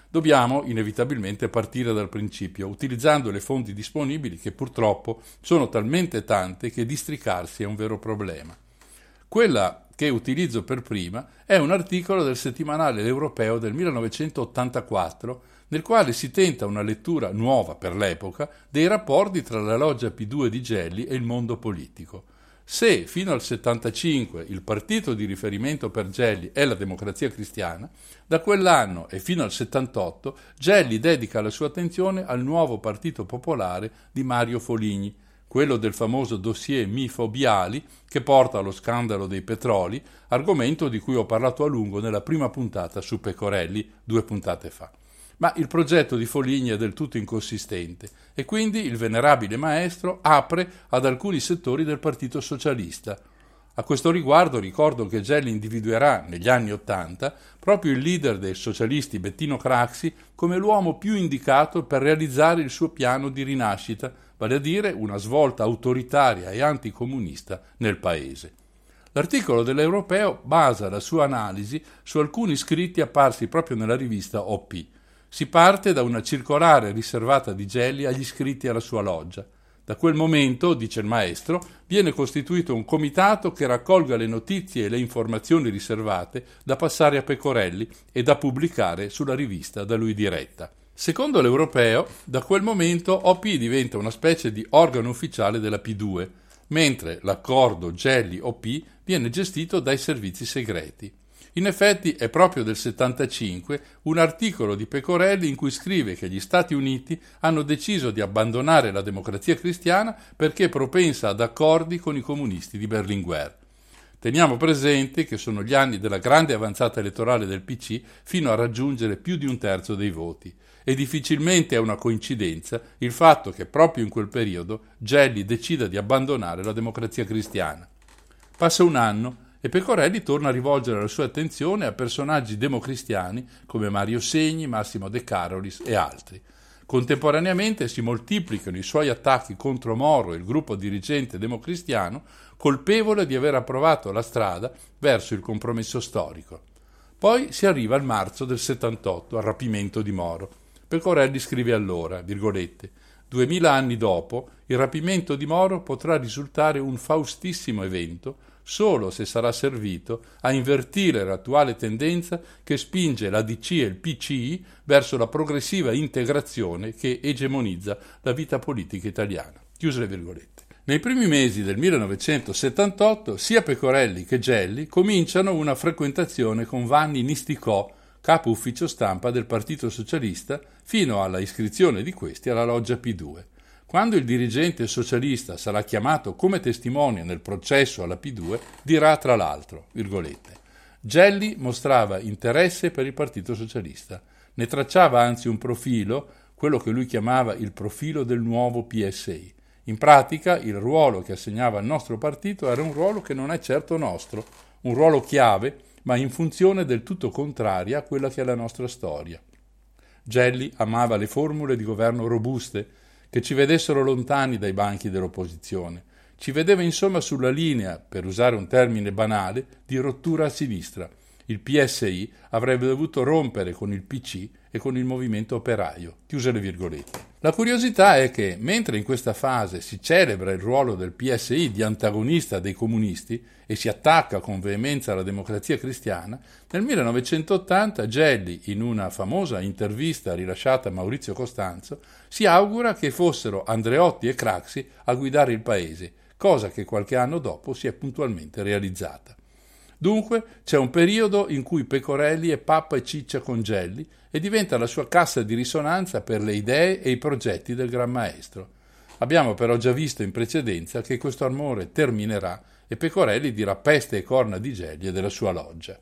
Dobbiamo inevitabilmente partire dal principio, utilizzando le fonti disponibili che purtroppo sono talmente tante che districarsi è un vero problema. Quella che utilizzo per prima è un articolo del settimanale europeo del 1984 nel quale si tenta una lettura nuova per l'epoca dei rapporti tra la loggia P2 di Gelli e il mondo politico. Se fino al 75 il partito di riferimento per Gelli è la Democrazia Cristiana, da quell'anno e fino al 78 Gelli dedica la sua attenzione al nuovo Partito Popolare di Mario Foligni, quello del famoso dossier Mifo Biali che porta allo scandalo dei petroli, argomento di cui ho parlato a lungo nella prima puntata su Pecorelli due puntate fa ma il progetto di Foligni è del tutto inconsistente e quindi il venerabile maestro apre ad alcuni settori del Partito Socialista. A questo riguardo ricordo che Gelli individuerà negli anni Ottanta proprio il leader dei socialisti Bettino Craxi come l'uomo più indicato per realizzare il suo piano di rinascita, vale a dire una svolta autoritaria e anticomunista nel paese. L'articolo dell'Europeo basa la sua analisi su alcuni scritti apparsi proprio nella rivista OP. Si parte da una circolare riservata di Gelli agli iscritti alla sua loggia. Da quel momento, dice il maestro, viene costituito un comitato che raccolga le notizie e le informazioni riservate da passare a Pecorelli e da pubblicare sulla rivista da lui diretta. Secondo l'europeo, da quel momento OP diventa una specie di organo ufficiale della P2, mentre l'accordo Gelli-OP viene gestito dai servizi segreti. In effetti è proprio del 75 un articolo di Pecorelli in cui scrive che gli Stati Uniti hanno deciso di abbandonare la democrazia cristiana perché propensa ad accordi con i comunisti di Berlinguer. Teniamo presente che sono gli anni della grande avanzata elettorale del PC fino a raggiungere più di un terzo dei voti e difficilmente è una coincidenza il fatto che proprio in quel periodo Gelli decida di abbandonare la democrazia cristiana. Passa un anno e Pecorelli torna a rivolgere la sua attenzione a personaggi democristiani come Mario Segni, Massimo De Carolis e altri. Contemporaneamente si moltiplicano i suoi attacchi contro Moro e il gruppo dirigente democristiano, colpevole di aver approvato la strada verso il compromesso storico. Poi si arriva al marzo del 78, al rapimento di Moro. Pecorelli scrive allora, virgolette, Duemila anni dopo, il rapimento di Moro potrà risultare un faustissimo evento solo se sarà servito a invertire l'attuale tendenza che spinge la DC e il PCI verso la progressiva integrazione che egemonizza la vita politica italiana. Chiuse le virgolette. Nei primi mesi del 1978 sia Pecorelli che Gelli cominciano una frequentazione con Vanni Nisticò, capo ufficio stampa del Partito Socialista, fino alla iscrizione di questi alla loggia P2. Quando il dirigente socialista sarà chiamato come testimone nel processo alla P2, dirà tra l'altro, virgolette, Gelli mostrava interesse per il Partito Socialista, ne tracciava anzi un profilo, quello che lui chiamava il profilo del nuovo PSI. In pratica il ruolo che assegnava al nostro partito era un ruolo che non è certo nostro, un ruolo chiave, ma in funzione del tutto contraria a quella che è la nostra storia. Gelli amava le formule di governo robuste, che ci vedessero lontani dai banchi dell'opposizione. Ci vedeva insomma sulla linea, per usare un termine banale, di rottura a sinistra. Il PSI avrebbe dovuto rompere con il PC e con il movimento operaio. Chiuse le virgolette. La curiosità è che, mentre in questa fase si celebra il ruolo del PSI di antagonista dei comunisti e si attacca con veemenza alla democrazia cristiana, nel 1980 Gelli, in una famosa intervista rilasciata a Maurizio Costanzo, si augura che fossero Andreotti e Craxi a guidare il paese, cosa che qualche anno dopo si è puntualmente realizzata. Dunque c'è un periodo in cui Pecorelli è pappa e ciccia con Gelli e diventa la sua cassa di risonanza per le idee e i progetti del Gran Maestro. Abbiamo però già visto in precedenza che questo amore terminerà e Pecorelli dirà peste e corna di Gelli e della sua loggia.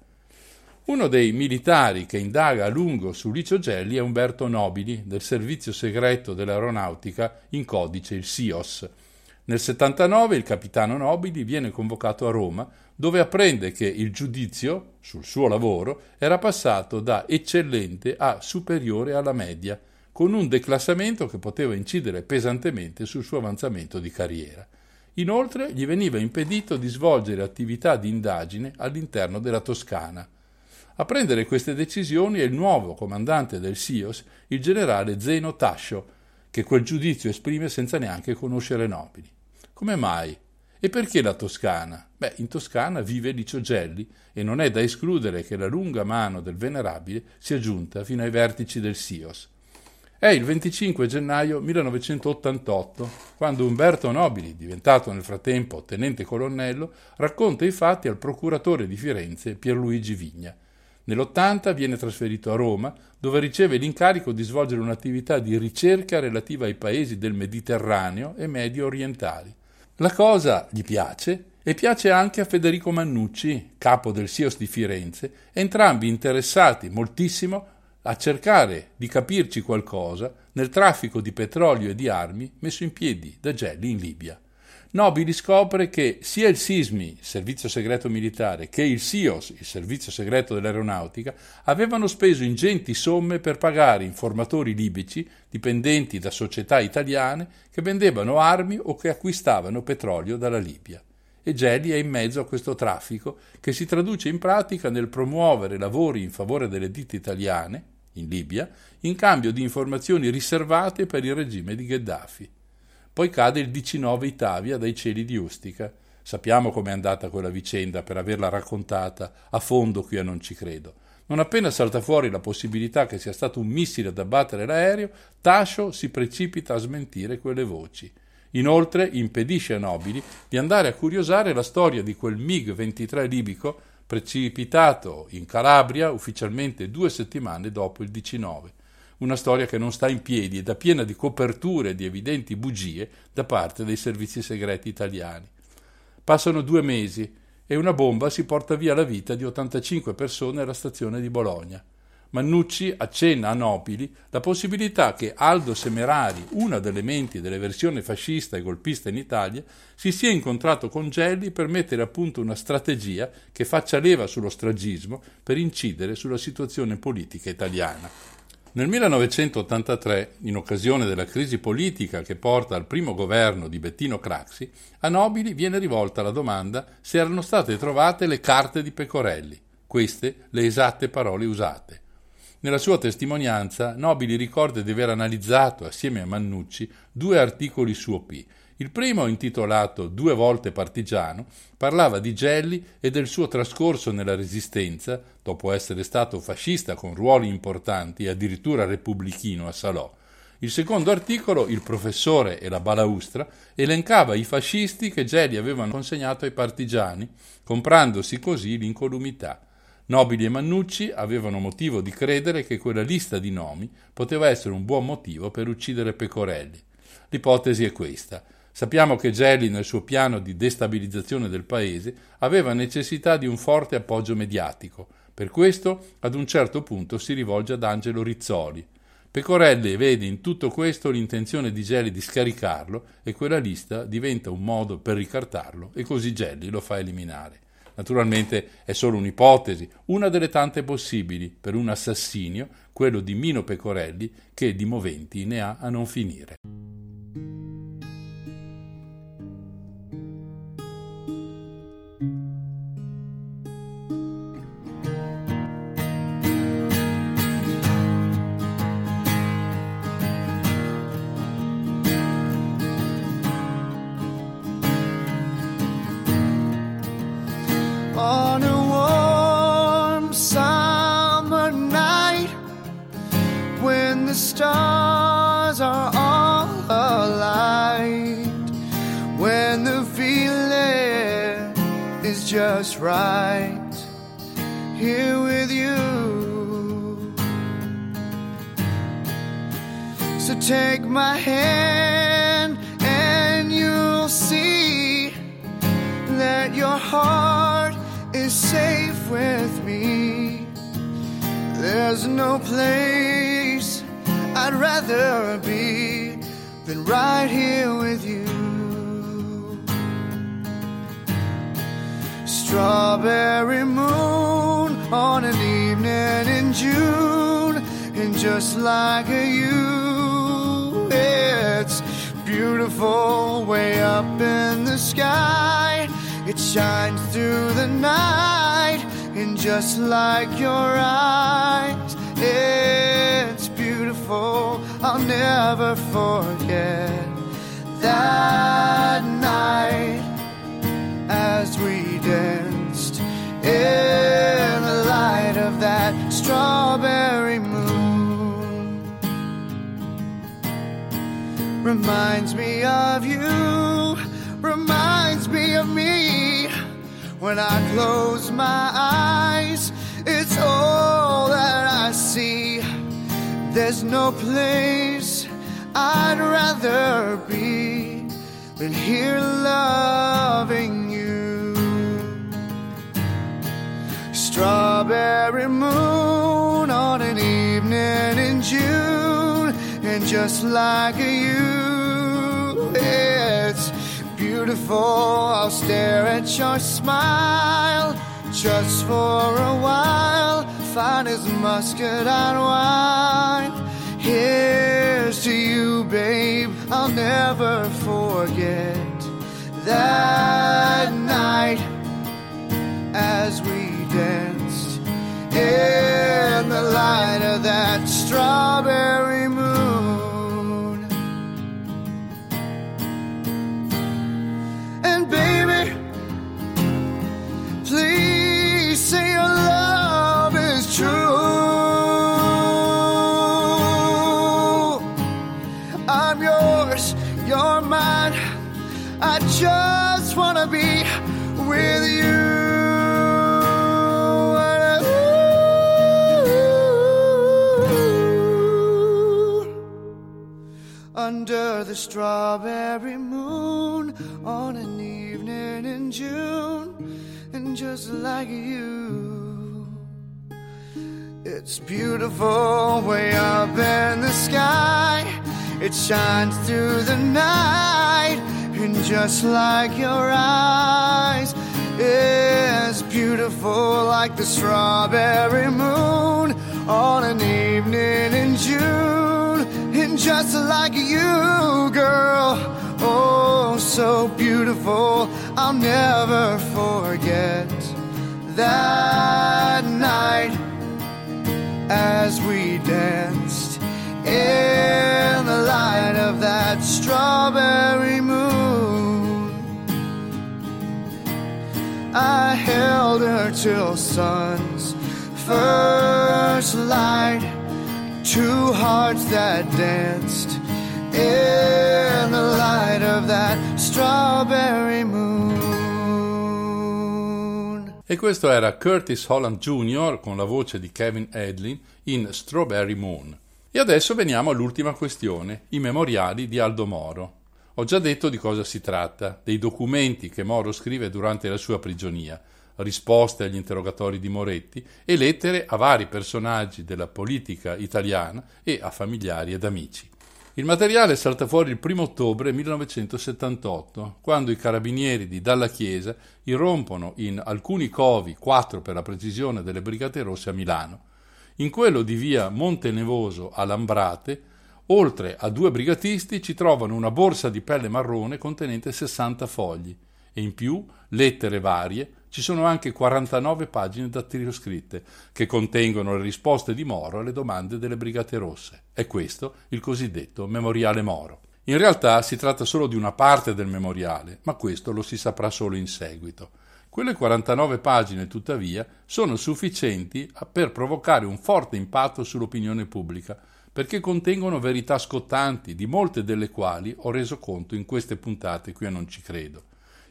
Uno dei militari che indaga a lungo su Licio Gelli è Umberto Nobili, del servizio segreto dell'aeronautica in codice il SIOS. Nel 79 il capitano Nobili viene convocato a Roma, dove apprende che il giudizio sul suo lavoro era passato da eccellente a superiore alla media, con un declassamento che poteva incidere pesantemente sul suo avanzamento di carriera. Inoltre gli veniva impedito di svolgere attività di indagine all'interno della Toscana. A prendere queste decisioni è il nuovo comandante del SIOS, il generale Zeno Tascio, che quel giudizio esprime senza neanche conoscere Nobili. Come mai? E perché la Toscana? Beh, in Toscana vive Licio Gelli e non è da escludere che la lunga mano del venerabile sia giunta fino ai vertici del SIOS. È il 25 gennaio 1988 quando Umberto Nobili, diventato nel frattempo tenente colonnello, racconta i fatti al procuratore di Firenze Pierluigi Vigna. Nell'80 viene trasferito a Roma, dove riceve l'incarico di svolgere un'attività di ricerca relativa ai paesi del Mediterraneo e medio orientali. La cosa gli piace e piace anche a Federico Mannucci, capo del SIOS di Firenze, entrambi interessati moltissimo a cercare di capirci qualcosa nel traffico di petrolio e di armi messo in piedi da Gelli in Libia. Nobili scopre che sia il SISMI, servizio segreto militare, che il SIOS, il servizio segreto dell'aeronautica, avevano speso ingenti somme per pagare informatori libici dipendenti da società italiane che vendevano armi o che acquistavano petrolio dalla Libia. E Geli è in mezzo a questo traffico che si traduce in pratica nel promuovere lavori in favore delle ditte italiane, in Libia, in cambio di informazioni riservate per il regime di Gheddafi. Poi cade il 19 Itavia dai cieli di Ustica. Sappiamo com'è andata quella vicenda per averla raccontata a fondo qui a Non ci credo. Non appena salta fuori la possibilità che sia stato un missile ad abbattere l'aereo, Tascio si precipita a smentire quelle voci. Inoltre impedisce a Nobili di andare a curiosare la storia di quel MiG-23 libico precipitato in Calabria ufficialmente due settimane dopo il 19. Una storia che non sta in piedi e da piena di coperture e di evidenti bugie da parte dei servizi segreti italiani. Passano due mesi e una bomba si porta via la vita di 85 persone alla stazione di Bologna. Mannucci accenna a Nobili la possibilità che Aldo Semerari, una delle menti delle versioni fascista e golpista in Italia, si sia incontrato con Gelli per mettere a punto una strategia che faccia leva sullo stragismo per incidere sulla situazione politica italiana. Nel 1983, in occasione della crisi politica che porta al primo governo di Bettino Craxi, a Nobili viene rivolta la domanda se erano state trovate le carte di Pecorelli, queste le esatte parole usate. Nella sua testimonianza, Nobili ricorda di aver analizzato, assieme a Mannucci, due articoli su OP, il primo, intitolato Due volte partigiano, parlava di Gelli e del suo trascorso nella Resistenza, dopo essere stato fascista con ruoli importanti e addirittura repubblichino a Salò. Il secondo articolo, Il professore e la balaustra, elencava i fascisti che Gelli avevano consegnato ai partigiani, comprandosi così l'incolumità. Nobili e Mannucci avevano motivo di credere che quella lista di nomi poteva essere un buon motivo per uccidere Pecorelli. L'ipotesi è questa. Sappiamo che Gelli nel suo piano di destabilizzazione del paese aveva necessità di un forte appoggio mediatico. Per questo, ad un certo punto si rivolge ad Angelo Rizzoli. Pecorelli vede in tutto questo l'intenzione di Gelli di scaricarlo e quella lista diventa un modo per ricartarlo e così Gelli lo fa eliminare. Naturalmente è solo un'ipotesi, una delle tante possibili per un assassinio, quello di Mino Pecorelli, che di moventi ne ha a non finire. Right here with you. So take my hand and you'll see that your heart is safe with me. There's no place I'd rather be than right here with you. Strawberry moon on an evening in June, and just like you, it's beautiful way up in the sky. It shines through the night, and just like your eyes, it's beautiful. I'll never forget that night as we danced in the light of that strawberry moon. Reminds me of you, reminds me of me. When I close my eyes, it's all that I see. There's no place I'd rather be than here loving Strawberry moon on an evening in June, and just like you, it's beautiful. I'll stare at your smile just for a while. Fine as muscadine wine. Here's to you, babe. I'll never forget that night as we danced in the light of that strawberry strawberry moon on an evening in June, and just like you, it's beautiful way up in the sky. It shines through the night, and just like your eyes, it's beautiful like the strawberry moon on an evening in June, just like you, girl, oh, so beautiful. I'll never forget that night as we danced in the light of that strawberry moon. I held her till sun's first light. Two hearts that danced in the light of that strawberry moon. E questo era Curtis Holland Jr. con la voce di Kevin Edlin in Strawberry Moon. E adesso veniamo all'ultima questione, i memoriali di Aldo Moro. Ho già detto di cosa si tratta, dei documenti che Moro scrive durante la sua prigionia, risposte agli interrogatori di Moretti e lettere a vari personaggi della politica italiana e a familiari ed amici. Il materiale salta fuori il 1 ottobre 1978, quando i carabinieri di Dalla Chiesa irrompono in alcuni covi, quattro per la precisione, delle Brigate Rosse a Milano. In quello di via Montenevoso a Lambrate, oltre a due brigatisti, ci trovano una borsa di pelle marrone contenente 60 fogli e in più lettere varie. Ci sono anche 49 pagine dattiloscritte che contengono le risposte di Moro alle domande delle Brigate Rosse. È questo il cosiddetto Memoriale Moro. In realtà si tratta solo di una parte del memoriale, ma questo lo si saprà solo in seguito. Quelle 49 pagine, tuttavia, sono sufficienti per provocare un forte impatto sull'opinione pubblica, perché contengono verità scottanti, di molte delle quali ho reso conto in queste puntate qui a Non ci credo.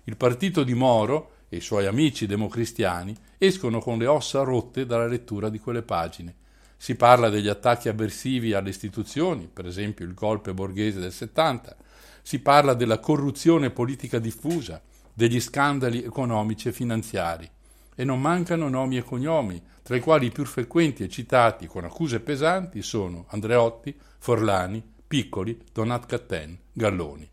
Il partito di Moro e i suoi amici democristiani escono con le ossa rotte dalla lettura di quelle pagine. Si parla degli attacchi avversivi alle istituzioni, per esempio il golpe borghese del 70, si parla della corruzione politica diffusa, degli scandali economici e finanziari, e non mancano nomi e cognomi, tra i quali i più frequenti e citati con accuse pesanti sono Andreotti, Forlani, Piccoli, Donat Catten, Galloni.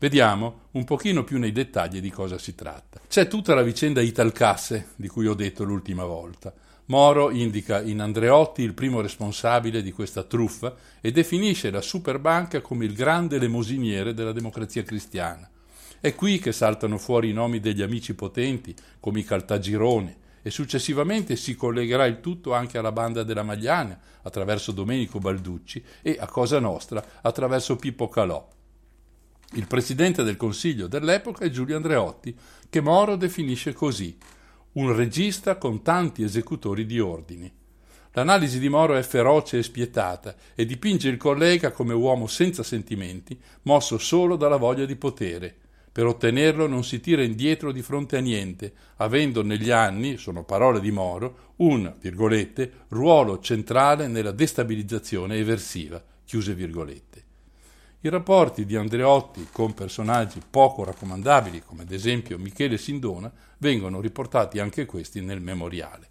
Vediamo un pochino più nei dettagli di cosa si tratta. C'è tutta la vicenda Italcasse di cui ho detto l'ultima volta. Moro indica in Andreotti il primo responsabile di questa truffa e definisce la Superbanca come il grande lemosiniere della democrazia cristiana. È qui che saltano fuori i nomi degli amici potenti, come i Caltagirone, e successivamente si collegherà il tutto anche alla banda della Magliana, attraverso Domenico Balducci, e a Cosa Nostra, attraverso Pippo Calò. Il presidente del Consiglio dell'epoca è Giulio Andreotti, che Moro definisce così, un regista con tanti esecutori di ordini. L'analisi di Moro è feroce e spietata e dipinge il collega come uomo senza sentimenti, mosso solo dalla voglia di potere, per ottenerlo non si tira indietro di fronte a niente, avendo negli anni, sono parole di Moro, un, virgolette, ruolo centrale nella destabilizzazione eversiva. I rapporti di Andreotti con personaggi poco raccomandabili, come ad esempio Michele Sindona, vengono riportati anche questi nel memoriale.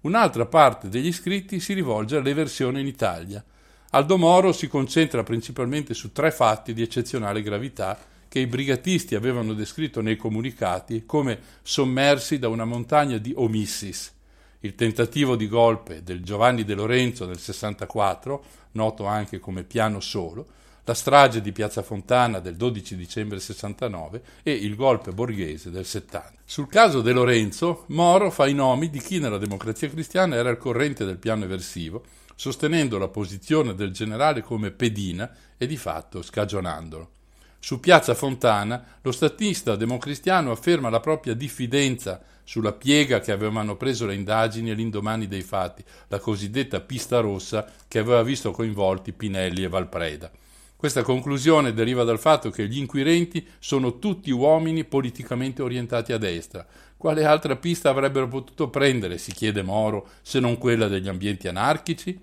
Un'altra parte degli scritti si rivolge all'eversione in Italia. Aldo Moro si concentra principalmente su tre fatti di eccezionale gravità che i brigatisti avevano descritto nei comunicati come sommersi da una montagna di omissis. Il tentativo di golpe del Giovanni De Lorenzo nel 64, noto anche come Piano Solo, la strage di Piazza Fontana del 12 dicembre 69 e il golpe borghese del 70. Sul caso De Lorenzo, Moro fa i nomi di chi nella democrazia cristiana era al corrente del piano eversivo, sostenendo la posizione del generale come pedina e di fatto scagionandolo. Su Piazza Fontana lo statista democristiano afferma la propria diffidenza sulla piega che avevano preso le indagini all'indomani dei fatti, la cosiddetta pista rossa che aveva visto coinvolti Pinelli e Valpreda. Questa conclusione deriva dal fatto che gli inquirenti sono tutti uomini politicamente orientati a destra. Quale altra pista avrebbero potuto prendere, si chiede Moro, se non quella degli ambienti anarchici?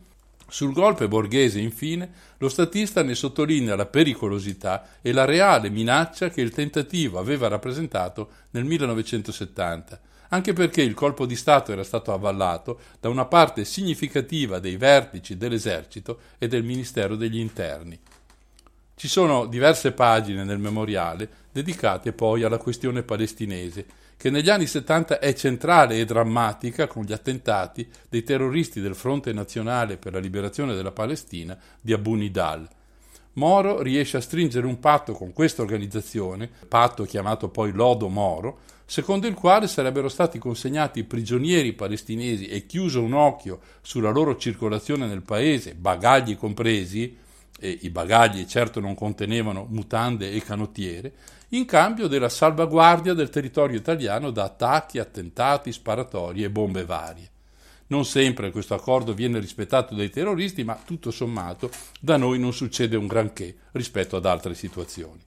Sul golpe borghese, infine, lo statista ne sottolinea la pericolosità e la reale minaccia che il tentativo aveva rappresentato nel 1970, anche perché il colpo di Stato era stato avallato da una parte significativa dei vertici dell'esercito e del Ministero degli Interni. Ci sono diverse pagine nel memoriale dedicate poi alla questione palestinese che negli anni 70 è centrale e drammatica con gli attentati dei terroristi del Fronte Nazionale per la Liberazione della Palestina di Abu Nidal. Moro riesce a stringere un patto con questa organizzazione, patto chiamato poi Lodo Moro, secondo il quale sarebbero stati consegnati prigionieri palestinesi e chiuso un occhio sulla loro circolazione nel paese, bagagli compresi, e i bagagli certo non contenevano mutande e canottiere, in cambio della salvaguardia del territorio italiano da attacchi, attentati, sparatori e bombe varie. Non sempre questo accordo viene rispettato dai terroristi, ma tutto sommato da noi non succede un granché rispetto ad altre situazioni.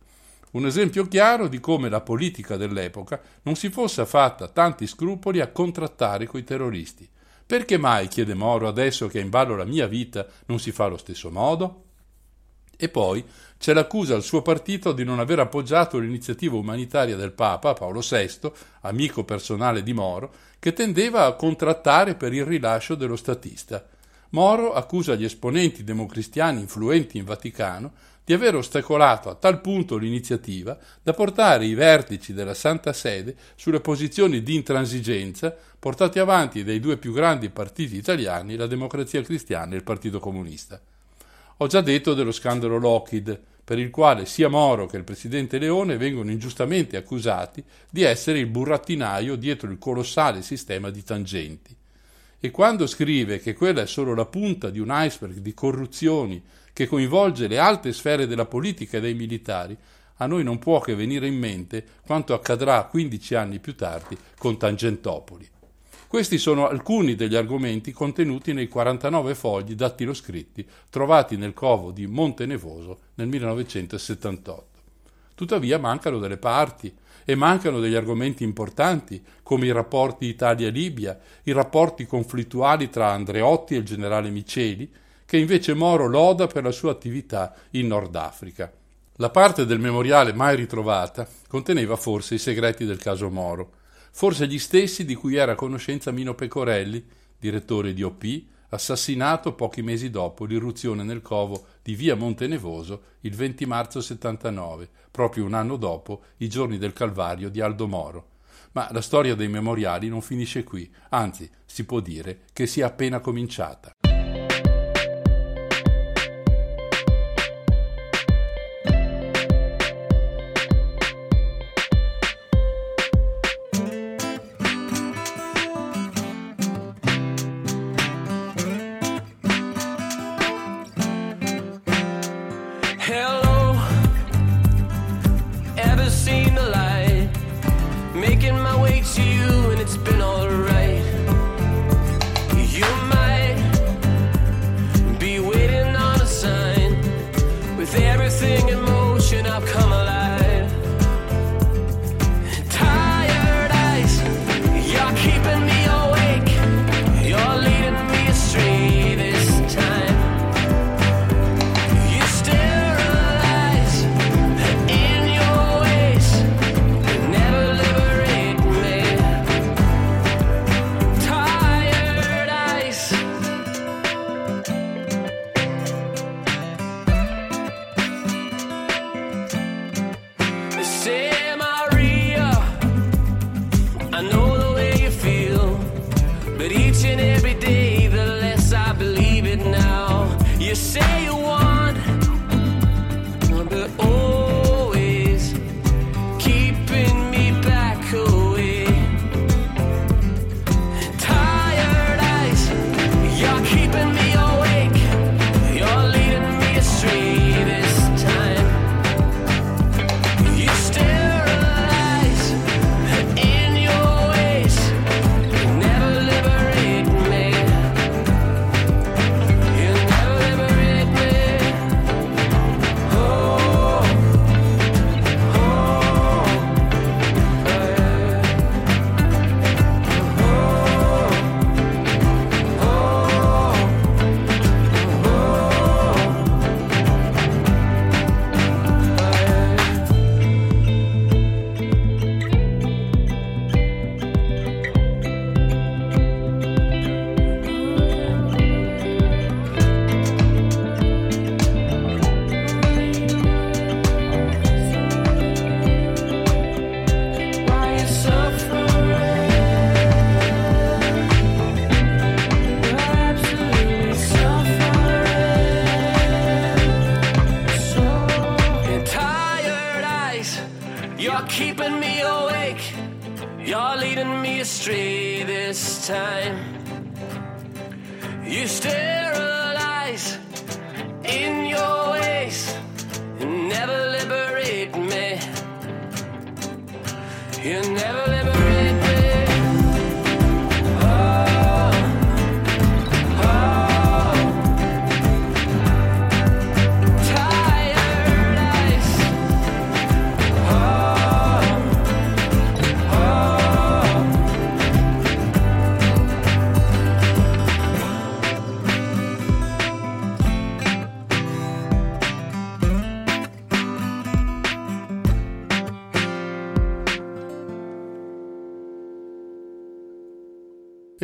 Un esempio chiaro di come la politica dell'epoca non si fosse fatta tanti scrupoli a contrattare coi terroristi. Perché mai, chiede Moro, adesso che è in ballo la mia vita, non si fa allo stesso modo? E poi c'è l'accusa al suo partito di non aver appoggiato l'iniziativa umanitaria del Papa Paolo VI, amico personale di Moro, che tendeva a contrattare per il rilascio dello statista. Moro accusa gli esponenti democristiani influenti in Vaticano di aver ostacolato a tal punto l'iniziativa da portare i vertici della Santa Sede sulle posizioni di intransigenza portate avanti dai due più grandi partiti italiani, la Democrazia Cristiana e il Partito Comunista. Ho già detto dello scandalo Lockheed, per il quale sia Moro che il presidente Leone vengono ingiustamente accusati di essere il burattinaio dietro il colossale sistema di tangenti. E quando scrive che quella è solo la punta di un iceberg di corruzioni che coinvolge le alte sfere della politica e dei militari, a noi non può che venire in mente quanto accadrà 15 anni più tardi con Tangentopoli. Questi sono alcuni degli argomenti contenuti nei 49 fogli dattiloscritti trovati nel covo di Monte Nevoso nel 1978. Tuttavia mancano delle parti e mancano degli argomenti importanti come i rapporti Italia-Libia, i rapporti conflittuali tra Andreotti e il generale Miceli, che invece Moro loda per la sua attività in Nord Africa. La parte del memoriale mai ritrovata conteneva forse i segreti del caso Moro, forse gli stessi di cui era a conoscenza Mino Pecorelli, direttore di OP, assassinato pochi mesi dopo l'irruzione nel covo di via Montenevoso il 20 marzo 79, proprio un anno dopo i giorni del Calvario di Aldo Moro. Ma la storia dei memoriali non finisce qui, anzi si può dire che sia appena cominciata. time.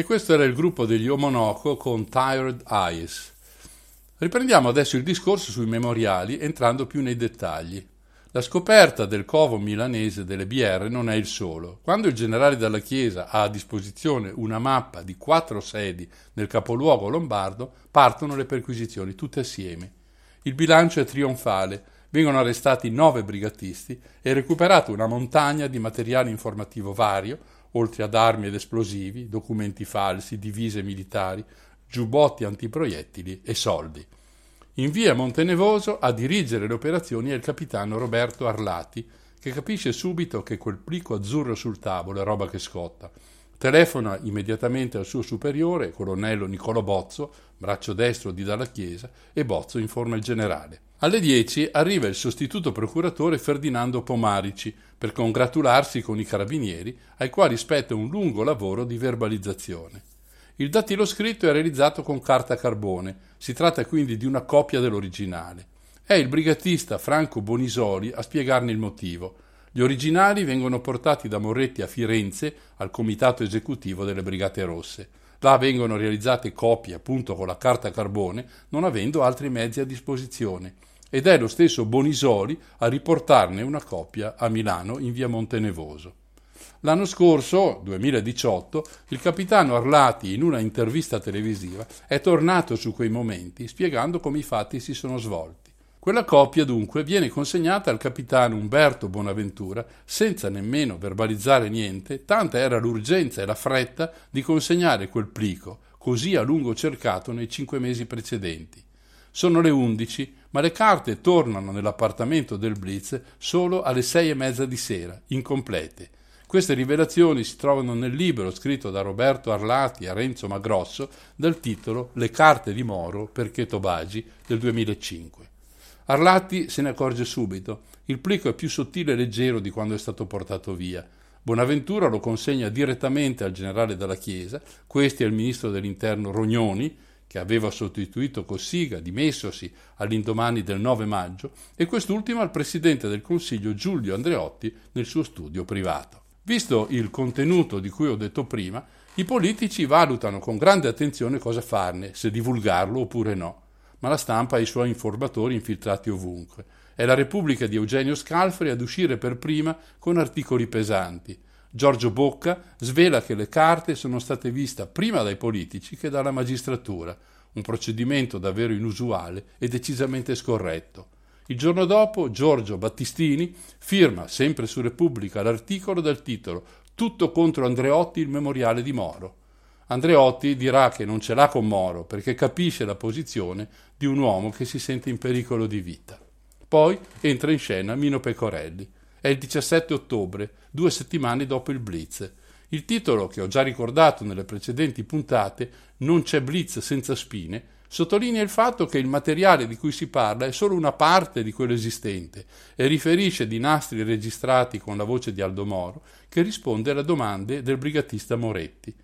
Questo era il gruppo degli Omonoko con Tired Eyes. Riprendiamo adesso il discorso sui memoriali entrando più nei dettagli. La scoperta del covo milanese delle BR non è il solo. Quando il generale della Chiesa ha a disposizione una mappa di quattro sedi nel capoluogo lombardo, partono le perquisizioni tutte assieme. Il bilancio è trionfale. Vengono arrestati nove brigatisti e recuperata una montagna di materiale informativo vario, oltre ad armi ed esplosivi, documenti falsi, divise militari, giubbotti antiproiettili e soldi. In via Montenevoso a dirigere le operazioni è il capitano Roberto Arlati, che capisce subito che quel plico azzurro sul tavolo è roba che scotta. Telefona immediatamente al suo superiore, colonnello Niccolò Bozzo, braccio destro di Dalla Chiesa, e Bozzo informa il generale. Alle 10 arriva il sostituto procuratore Ferdinando Pomarici per congratularsi con i carabinieri, ai quali spetta un lungo lavoro di verbalizzazione. Il dattilo scritto è realizzato con carta carbone, si tratta quindi di una copia dell'originale. È il brigatista Franco Bonisoli a spiegarne il motivo. Gli originali vengono portati da Moretti a Firenze al comitato esecutivo delle Brigate Rosse. Là vengono realizzate copie appunto con la carta carbone, non avendo altri mezzi a disposizione. Ed è lo stesso Bonisoli a riportarne una copia a Milano in via Montenevoso. L'anno scorso, 2018, il capitano Arlati, in una intervista televisiva, è tornato su quei momenti spiegando come i fatti si sono svolti. Quella coppia dunque viene consegnata al capitano Umberto Bonaventura senza nemmeno verbalizzare niente, tanta era l'urgenza e la fretta di consegnare quel plico, così a lungo cercato nei cinque mesi precedenti. Sono le undici, ma le carte tornano nell'appartamento del Blitz solo alle sei e mezza di sera, incomplete. Queste rivelazioni si trovano nel libro scritto da Roberto Arlati a Renzo Magrosso dal titolo Le carte di Moro per Cheto del 2005. Arlatti se ne accorge subito. Il plico è più sottile e leggero di quando è stato portato via. Bonaventura lo consegna direttamente al generale della Chiesa, questi è il ministro dell'interno Rognoni, che aveva sostituito Cossiga, dimessosi all'indomani del 9 maggio, e quest'ultimo al presidente del Consiglio Giulio Andreotti nel suo studio privato. Visto il contenuto di cui ho detto prima, i politici valutano con grande attenzione cosa farne, se divulgarlo oppure no ma la stampa ha i suoi informatori infiltrati ovunque. È la Repubblica di Eugenio Scalfari ad uscire per prima con articoli pesanti. Giorgio Bocca svela che le carte sono state viste prima dai politici che dalla magistratura, un procedimento davvero inusuale e decisamente scorretto. Il giorno dopo Giorgio Battistini firma, sempre su Repubblica, l'articolo dal titolo Tutto contro Andreotti il memoriale di Moro. Andreotti dirà che non ce l'ha con Moro perché capisce la posizione di un uomo che si sente in pericolo di vita. Poi entra in scena Mino Pecorelli. È il 17 ottobre, due settimane dopo il Blitz. Il titolo, che ho già ricordato nelle precedenti puntate, Non c'è Blitz senza spine, sottolinea il fatto che il materiale di cui si parla è solo una parte di quello esistente e riferisce di nastri registrati con la voce di Aldo Moro che risponde alle domande del brigatista Moretti.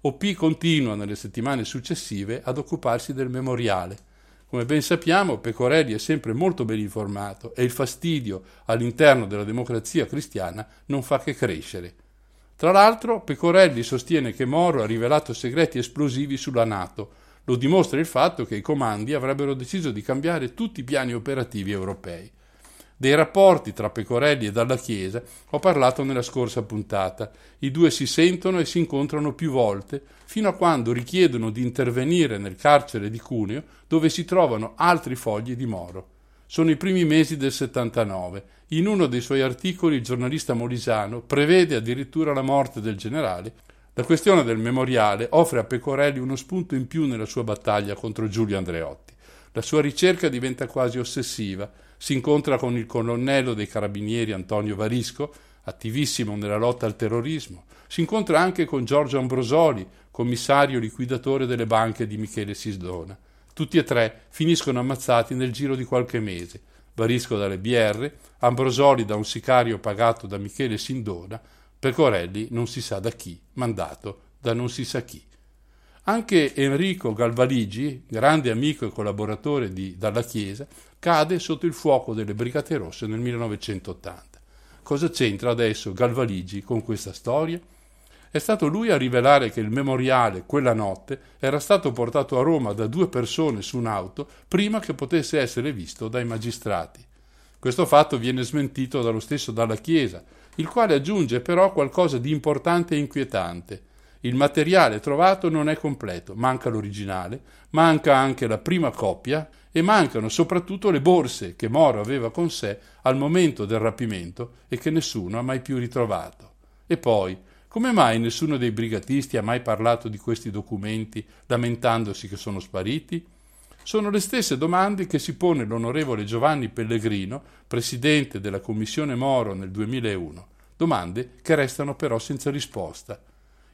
OP continua nelle settimane successive ad occuparsi del memoriale. Come ben sappiamo, Pecorelli è sempre molto ben informato e il fastidio all'interno della democrazia cristiana non fa che crescere. Tra l'altro, Pecorelli sostiene che Moro ha rivelato segreti esplosivi sulla Nato. Lo dimostra il fatto che i comandi avrebbero deciso di cambiare tutti i piani operativi europei. Dei rapporti tra Pecorelli e Dalla Chiesa ho parlato nella scorsa puntata. I due si sentono e si incontrano più volte, fino a quando richiedono di intervenire nel carcere di Cuneo, dove si trovano altri fogli di Moro. Sono i primi mesi del 79. In uno dei suoi articoli il giornalista Molisano prevede addirittura la morte del generale. La questione del memoriale offre a Pecorelli uno spunto in più nella sua battaglia contro Giulio Andreotti. La sua ricerca diventa quasi ossessiva si incontra con il colonnello dei carabinieri Antonio Varisco, attivissimo nella lotta al terrorismo. Si incontra anche con Giorgio Ambrosoli, commissario liquidatore delle banche di Michele Sisdona. Tutti e tre finiscono ammazzati nel giro di qualche mese. Varisco dalle BR, Ambrosoli da un sicario pagato da Michele Sindona, Pecorelli non si sa da chi, mandato da non si sa chi. Anche Enrico Galvaligi, grande amico e collaboratore di Dalla Chiesa, cade sotto il fuoco delle Brigate Rosse nel 1980. Cosa c'entra adesso Galvaligi con questa storia? È stato lui a rivelare che il memoriale quella notte era stato portato a Roma da due persone su un'auto prima che potesse essere visto dai magistrati. Questo fatto viene smentito dallo stesso Dalla Chiesa, il quale aggiunge però qualcosa di importante e inquietante. Il materiale trovato non è completo, manca l'originale, manca anche la prima copia e mancano soprattutto le borse che Moro aveva con sé al momento del rapimento e che nessuno ha mai più ritrovato. E poi, come mai nessuno dei brigatisti ha mai parlato di questi documenti lamentandosi che sono spariti? Sono le stesse domande che si pone l'onorevole Giovanni Pellegrino, presidente della Commissione Moro nel 2001, domande che restano però senza risposta.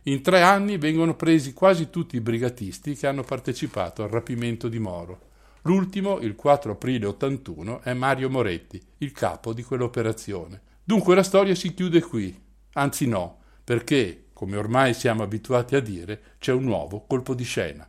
In tre anni vengono presi quasi tutti i brigatisti che hanno partecipato al rapimento di Moro. L'ultimo, il 4 aprile 81, è Mario Moretti, il capo di quell'operazione. Dunque la storia si chiude qui. Anzi no, perché, come ormai siamo abituati a dire, c'è un nuovo colpo di scena.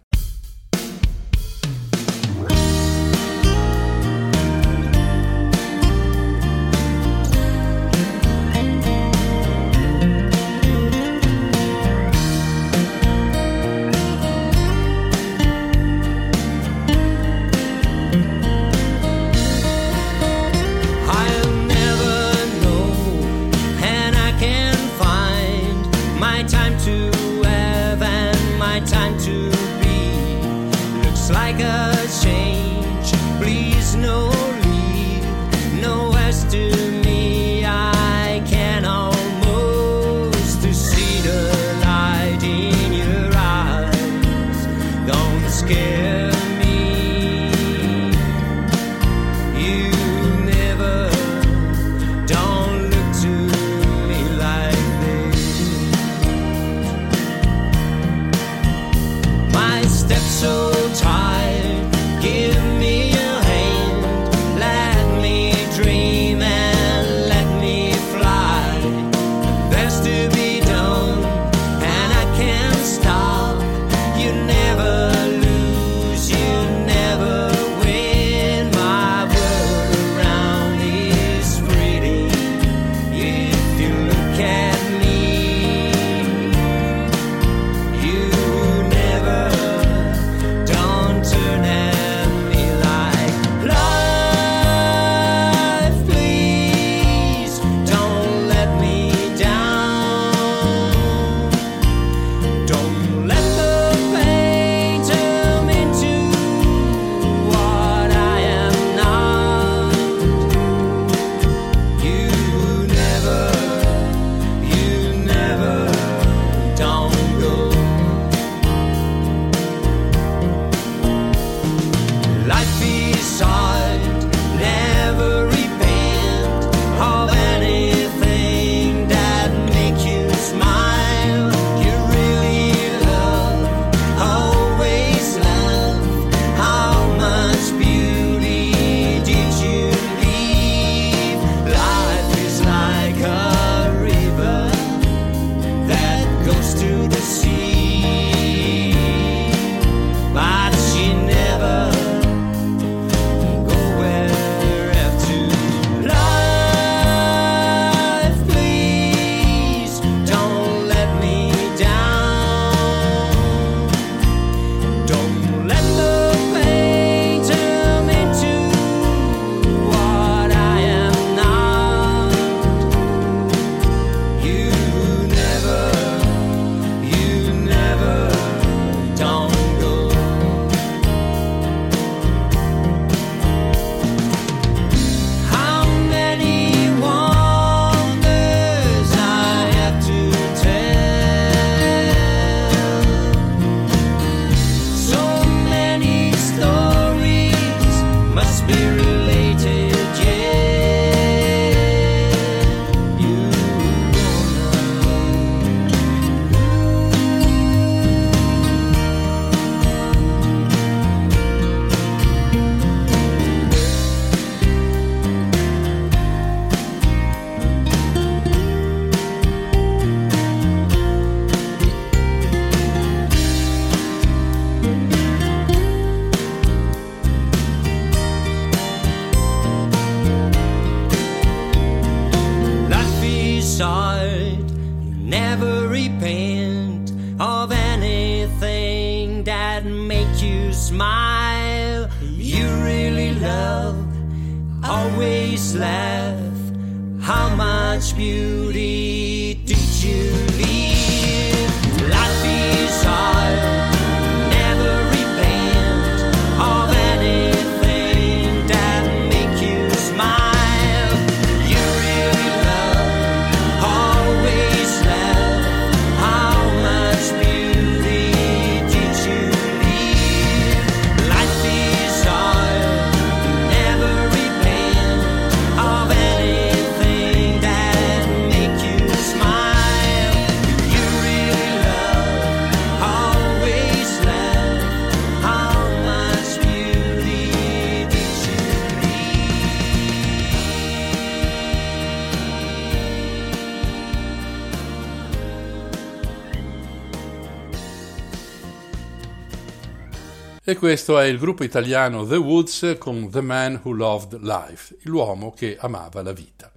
E questo è il gruppo italiano The Woods con The Man Who Loved Life, l'uomo che amava la vita.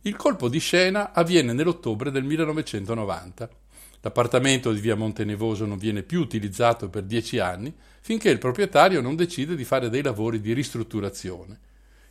Il colpo di scena avviene nell'ottobre del 1990. L'appartamento di via Montenevoso non viene più utilizzato per dieci anni finché il proprietario non decide di fare dei lavori di ristrutturazione.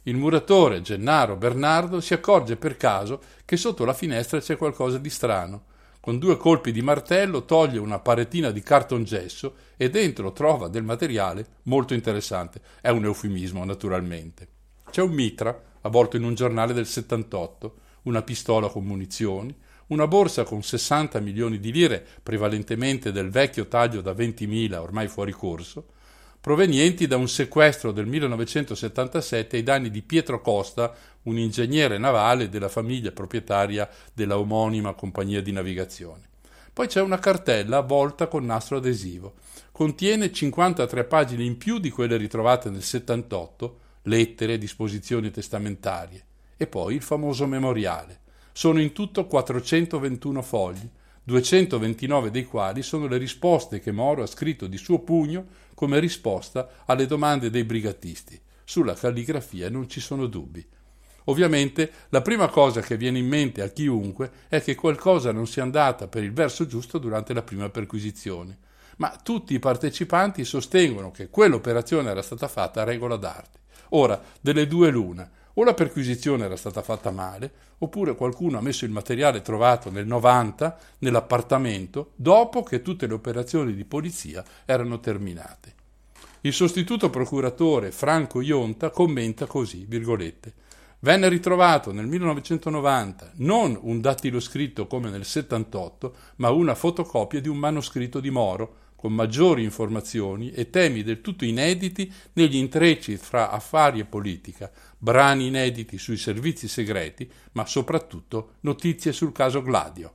Il muratore Gennaro Bernardo si accorge per caso che sotto la finestra c'è qualcosa di strano. Con due colpi di martello toglie una paretina di cartongesso e dentro trova del materiale molto interessante. È un eufemismo, naturalmente. C'è un mitra avvolto in un giornale del 78, una pistola con munizioni, una borsa con 60 milioni di lire, prevalentemente del vecchio taglio da 20.000 ormai fuori corso, provenienti da un sequestro del 1977 ai danni di Pietro Costa, un ingegnere navale della famiglia proprietaria della omonima compagnia di navigazione. Poi c'è una cartella avvolta con nastro adesivo. Contiene 53 pagine in più di quelle ritrovate nel 78, lettere, disposizioni testamentarie. E poi il famoso memoriale. Sono in tutto 421 fogli, 229 dei quali sono le risposte che Moro ha scritto di suo pugno come risposta alle domande dei brigatisti. Sulla calligrafia non ci sono dubbi. Ovviamente la prima cosa che viene in mente a chiunque è che qualcosa non sia andata per il verso giusto durante la prima perquisizione, ma tutti i partecipanti sostengono che quell'operazione era stata fatta a regola d'arte. Ora, delle due l'una, o la perquisizione era stata fatta male, oppure qualcuno ha messo il materiale trovato nel 90 nell'appartamento dopo che tutte le operazioni di polizia erano terminate. Il sostituto procuratore Franco Ionta commenta così, virgolette, Venne ritrovato nel 1990 non un dattilo scritto come nel 78, ma una fotocopia di un manoscritto di Moro, con maggiori informazioni e temi del tutto inediti negli intrecci fra affari e politica, brani inediti sui servizi segreti, ma soprattutto notizie sul caso Gladio.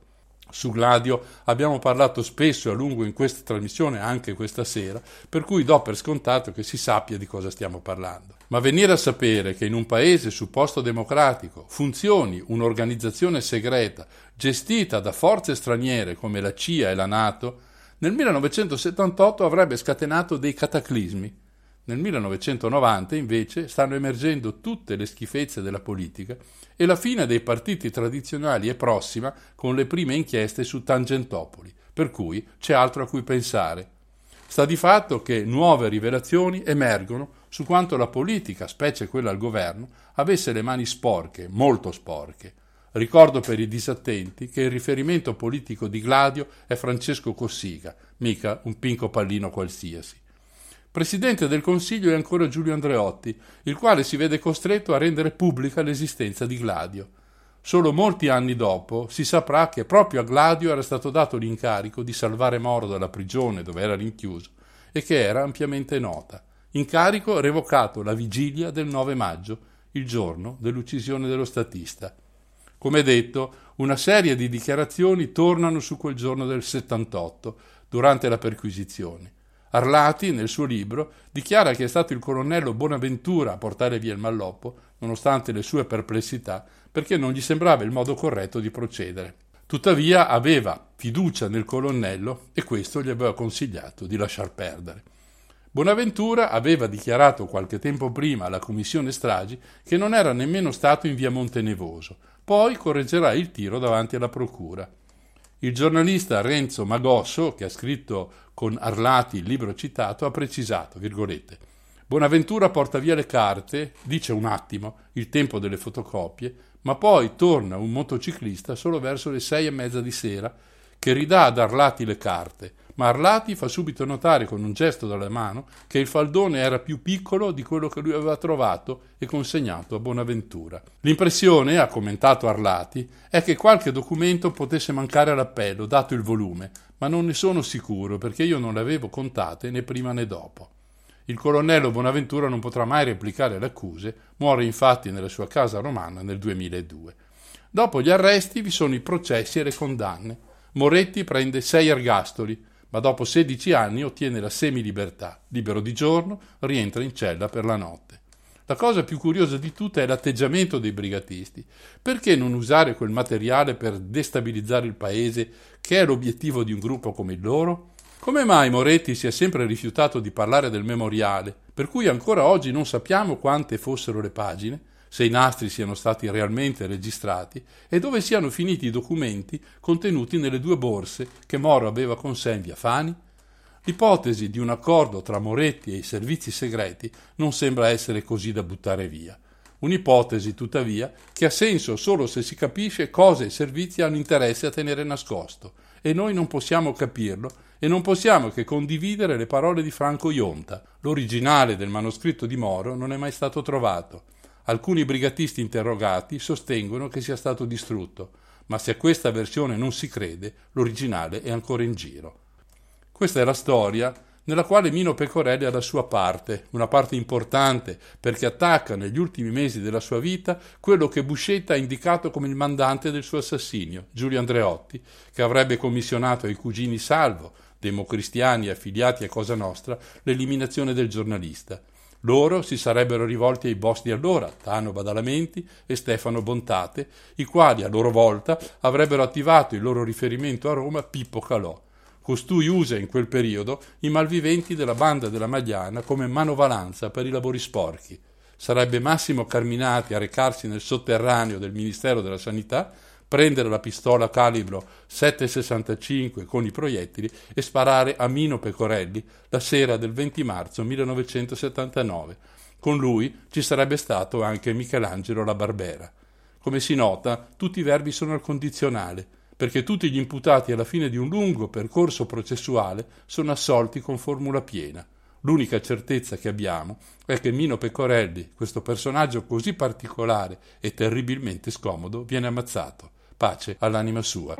Su Gladio abbiamo parlato spesso e a lungo in questa trasmissione, anche questa sera, per cui do per scontato che si sappia di cosa stiamo parlando. Ma venire a sapere che in un paese supposto democratico funzioni un'organizzazione segreta gestita da forze straniere come la CIA e la Nato, nel 1978 avrebbe scatenato dei cataclismi. Nel 1990 invece stanno emergendo tutte le schifezze della politica e la fine dei partiti tradizionali è prossima con le prime inchieste su Tangentopoli, per cui c'è altro a cui pensare. Sta di fatto che nuove rivelazioni emergono su quanto la politica, specie quella al governo, avesse le mani sporche, molto sporche. Ricordo per i disattenti che il riferimento politico di Gladio è Francesco Cossiga, mica un pinco pallino qualsiasi. Presidente del Consiglio è ancora Giulio Andreotti, il quale si vede costretto a rendere pubblica l'esistenza di Gladio. Solo molti anni dopo si saprà che proprio a Gladio era stato dato l'incarico di salvare Moro dalla prigione dove era rinchiuso e che era ampiamente nota. Incarico revocato la vigilia del 9 maggio, il giorno dell'uccisione dello statista. Come detto, una serie di dichiarazioni tornano su quel giorno del 78, durante la perquisizione. Arlati, nel suo libro, dichiara che è stato il colonnello Bonaventura a portare via il malloppo, nonostante le sue perplessità, perché non gli sembrava il modo corretto di procedere. Tuttavia aveva fiducia nel colonnello e questo gli aveva consigliato di lasciar perdere. Bonaventura aveva dichiarato qualche tempo prima alla commissione stragi che non era nemmeno stato in via Montenevoso, poi correggerà il tiro davanti alla procura. Il giornalista Renzo Magosso, che ha scritto con Arlati il libro citato, ha precisato, virgolette, Bonaventura porta via le carte, dice un attimo, il tempo delle fotocopie, ma poi torna un motociclista solo verso le sei e mezza di sera, che ridà ad Arlati le carte, ma Arlati fa subito notare con un gesto della mano che il faldone era più piccolo di quello che lui aveva trovato e consegnato a Bonaventura. L'impressione, ha commentato Arlati, è che qualche documento potesse mancare all'appello, dato il volume, ma non ne sono sicuro perché io non le avevo contate né prima né dopo. Il colonnello Bonaventura non potrà mai replicare le accuse, muore infatti nella sua casa romana nel 2002. Dopo gli arresti vi sono i processi e le condanne. Moretti prende sei ergastoli, ma dopo 16 anni ottiene la semilibertà, libero di giorno, rientra in cella per la notte. La cosa più curiosa di tutte è l'atteggiamento dei brigatisti. Perché non usare quel materiale per destabilizzare il paese, che è l'obiettivo di un gruppo come il loro? Come mai Moretti si è sempre rifiutato di parlare del memoriale, per cui ancora oggi non sappiamo quante fossero le pagine, se i nastri siano stati realmente registrati e dove siano finiti i documenti contenuti nelle due borse che Moro aveva con sé in via Fani? L'ipotesi di un accordo tra Moretti e i servizi segreti non sembra essere così da buttare via. Un'ipotesi, tuttavia, che ha senso solo se si capisce cosa i servizi hanno interesse a tenere nascosto, e noi non possiamo capirlo e non possiamo che condividere le parole di Franco Ionta. L'originale del manoscritto di Moro non è mai stato trovato. Alcuni brigatisti interrogati sostengono che sia stato distrutto, ma se a questa versione non si crede, l'originale è ancora in giro. Questa è la storia nella quale Mino Pecorelli ha la sua parte, una parte importante perché attacca negli ultimi mesi della sua vita quello che Buscetta ha indicato come il mandante del suo assassinio, Giulio Andreotti, che avrebbe commissionato ai cugini Salvo, democristiani affiliati a Cosa Nostra, l'eliminazione del giornalista. Loro si sarebbero rivolti ai boss di allora, Tano Badalamenti e Stefano Bontate, i quali a loro volta avrebbero attivato il loro riferimento a Roma Pippo Calò. Costui usa in quel periodo i malviventi della banda della Magliana come manovalanza per i lavori sporchi. Sarebbe Massimo Carminati a recarsi nel sotterraneo del Ministero della Sanità prendere la pistola calibro 7,65 con i proiettili e sparare a Mino Pecorelli la sera del 20 marzo 1979. Con lui ci sarebbe stato anche Michelangelo la Barbera. Come si nota, tutti i verbi sono al condizionale, perché tutti gli imputati alla fine di un lungo percorso processuale sono assolti con formula piena. L'unica certezza che abbiamo è che Mino Pecorelli, questo personaggio così particolare e terribilmente scomodo, viene ammazzato pace all'anima sua.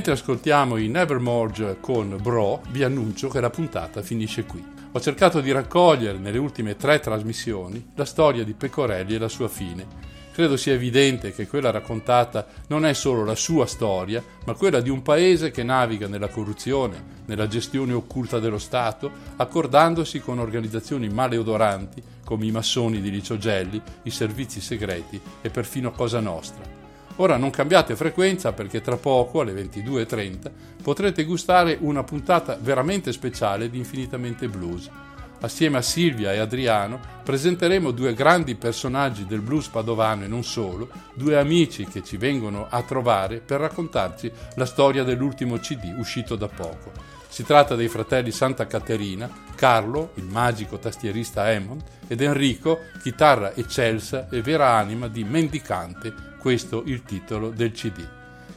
Mentre ascoltiamo i Nevermore con Bro, vi annuncio che la puntata finisce qui. Ho cercato di raccogliere nelle ultime tre trasmissioni la storia di Pecorelli e la sua fine Credo sia evidente che quella raccontata non è solo la sua storia, ma quella di un paese che naviga nella corruzione, nella gestione occulta dello Stato, accordandosi con organizzazioni maleodoranti come i massoni di Licio Gelli, i servizi segreti e perfino Cosa Nostra. Ora non cambiate frequenza perché tra poco, alle 22.30, potrete gustare una puntata veramente speciale di Infinitamente Blues assieme a Silvia e Adriano, presenteremo due grandi personaggi del blues padovano e non solo, due amici che ci vengono a trovare per raccontarci la storia dell'ultimo CD uscito da poco. Si tratta dei fratelli Santa Caterina, Carlo, il magico tastierista Hammond, ed Enrico, chitarra eccelsa e vera anima di Mendicante, questo il titolo del CD.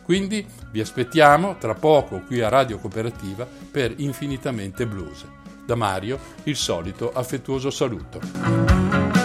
Quindi vi aspettiamo tra poco qui a Radio Cooperativa per Infinitamente Blues. Da Mario il solito affettuoso saluto.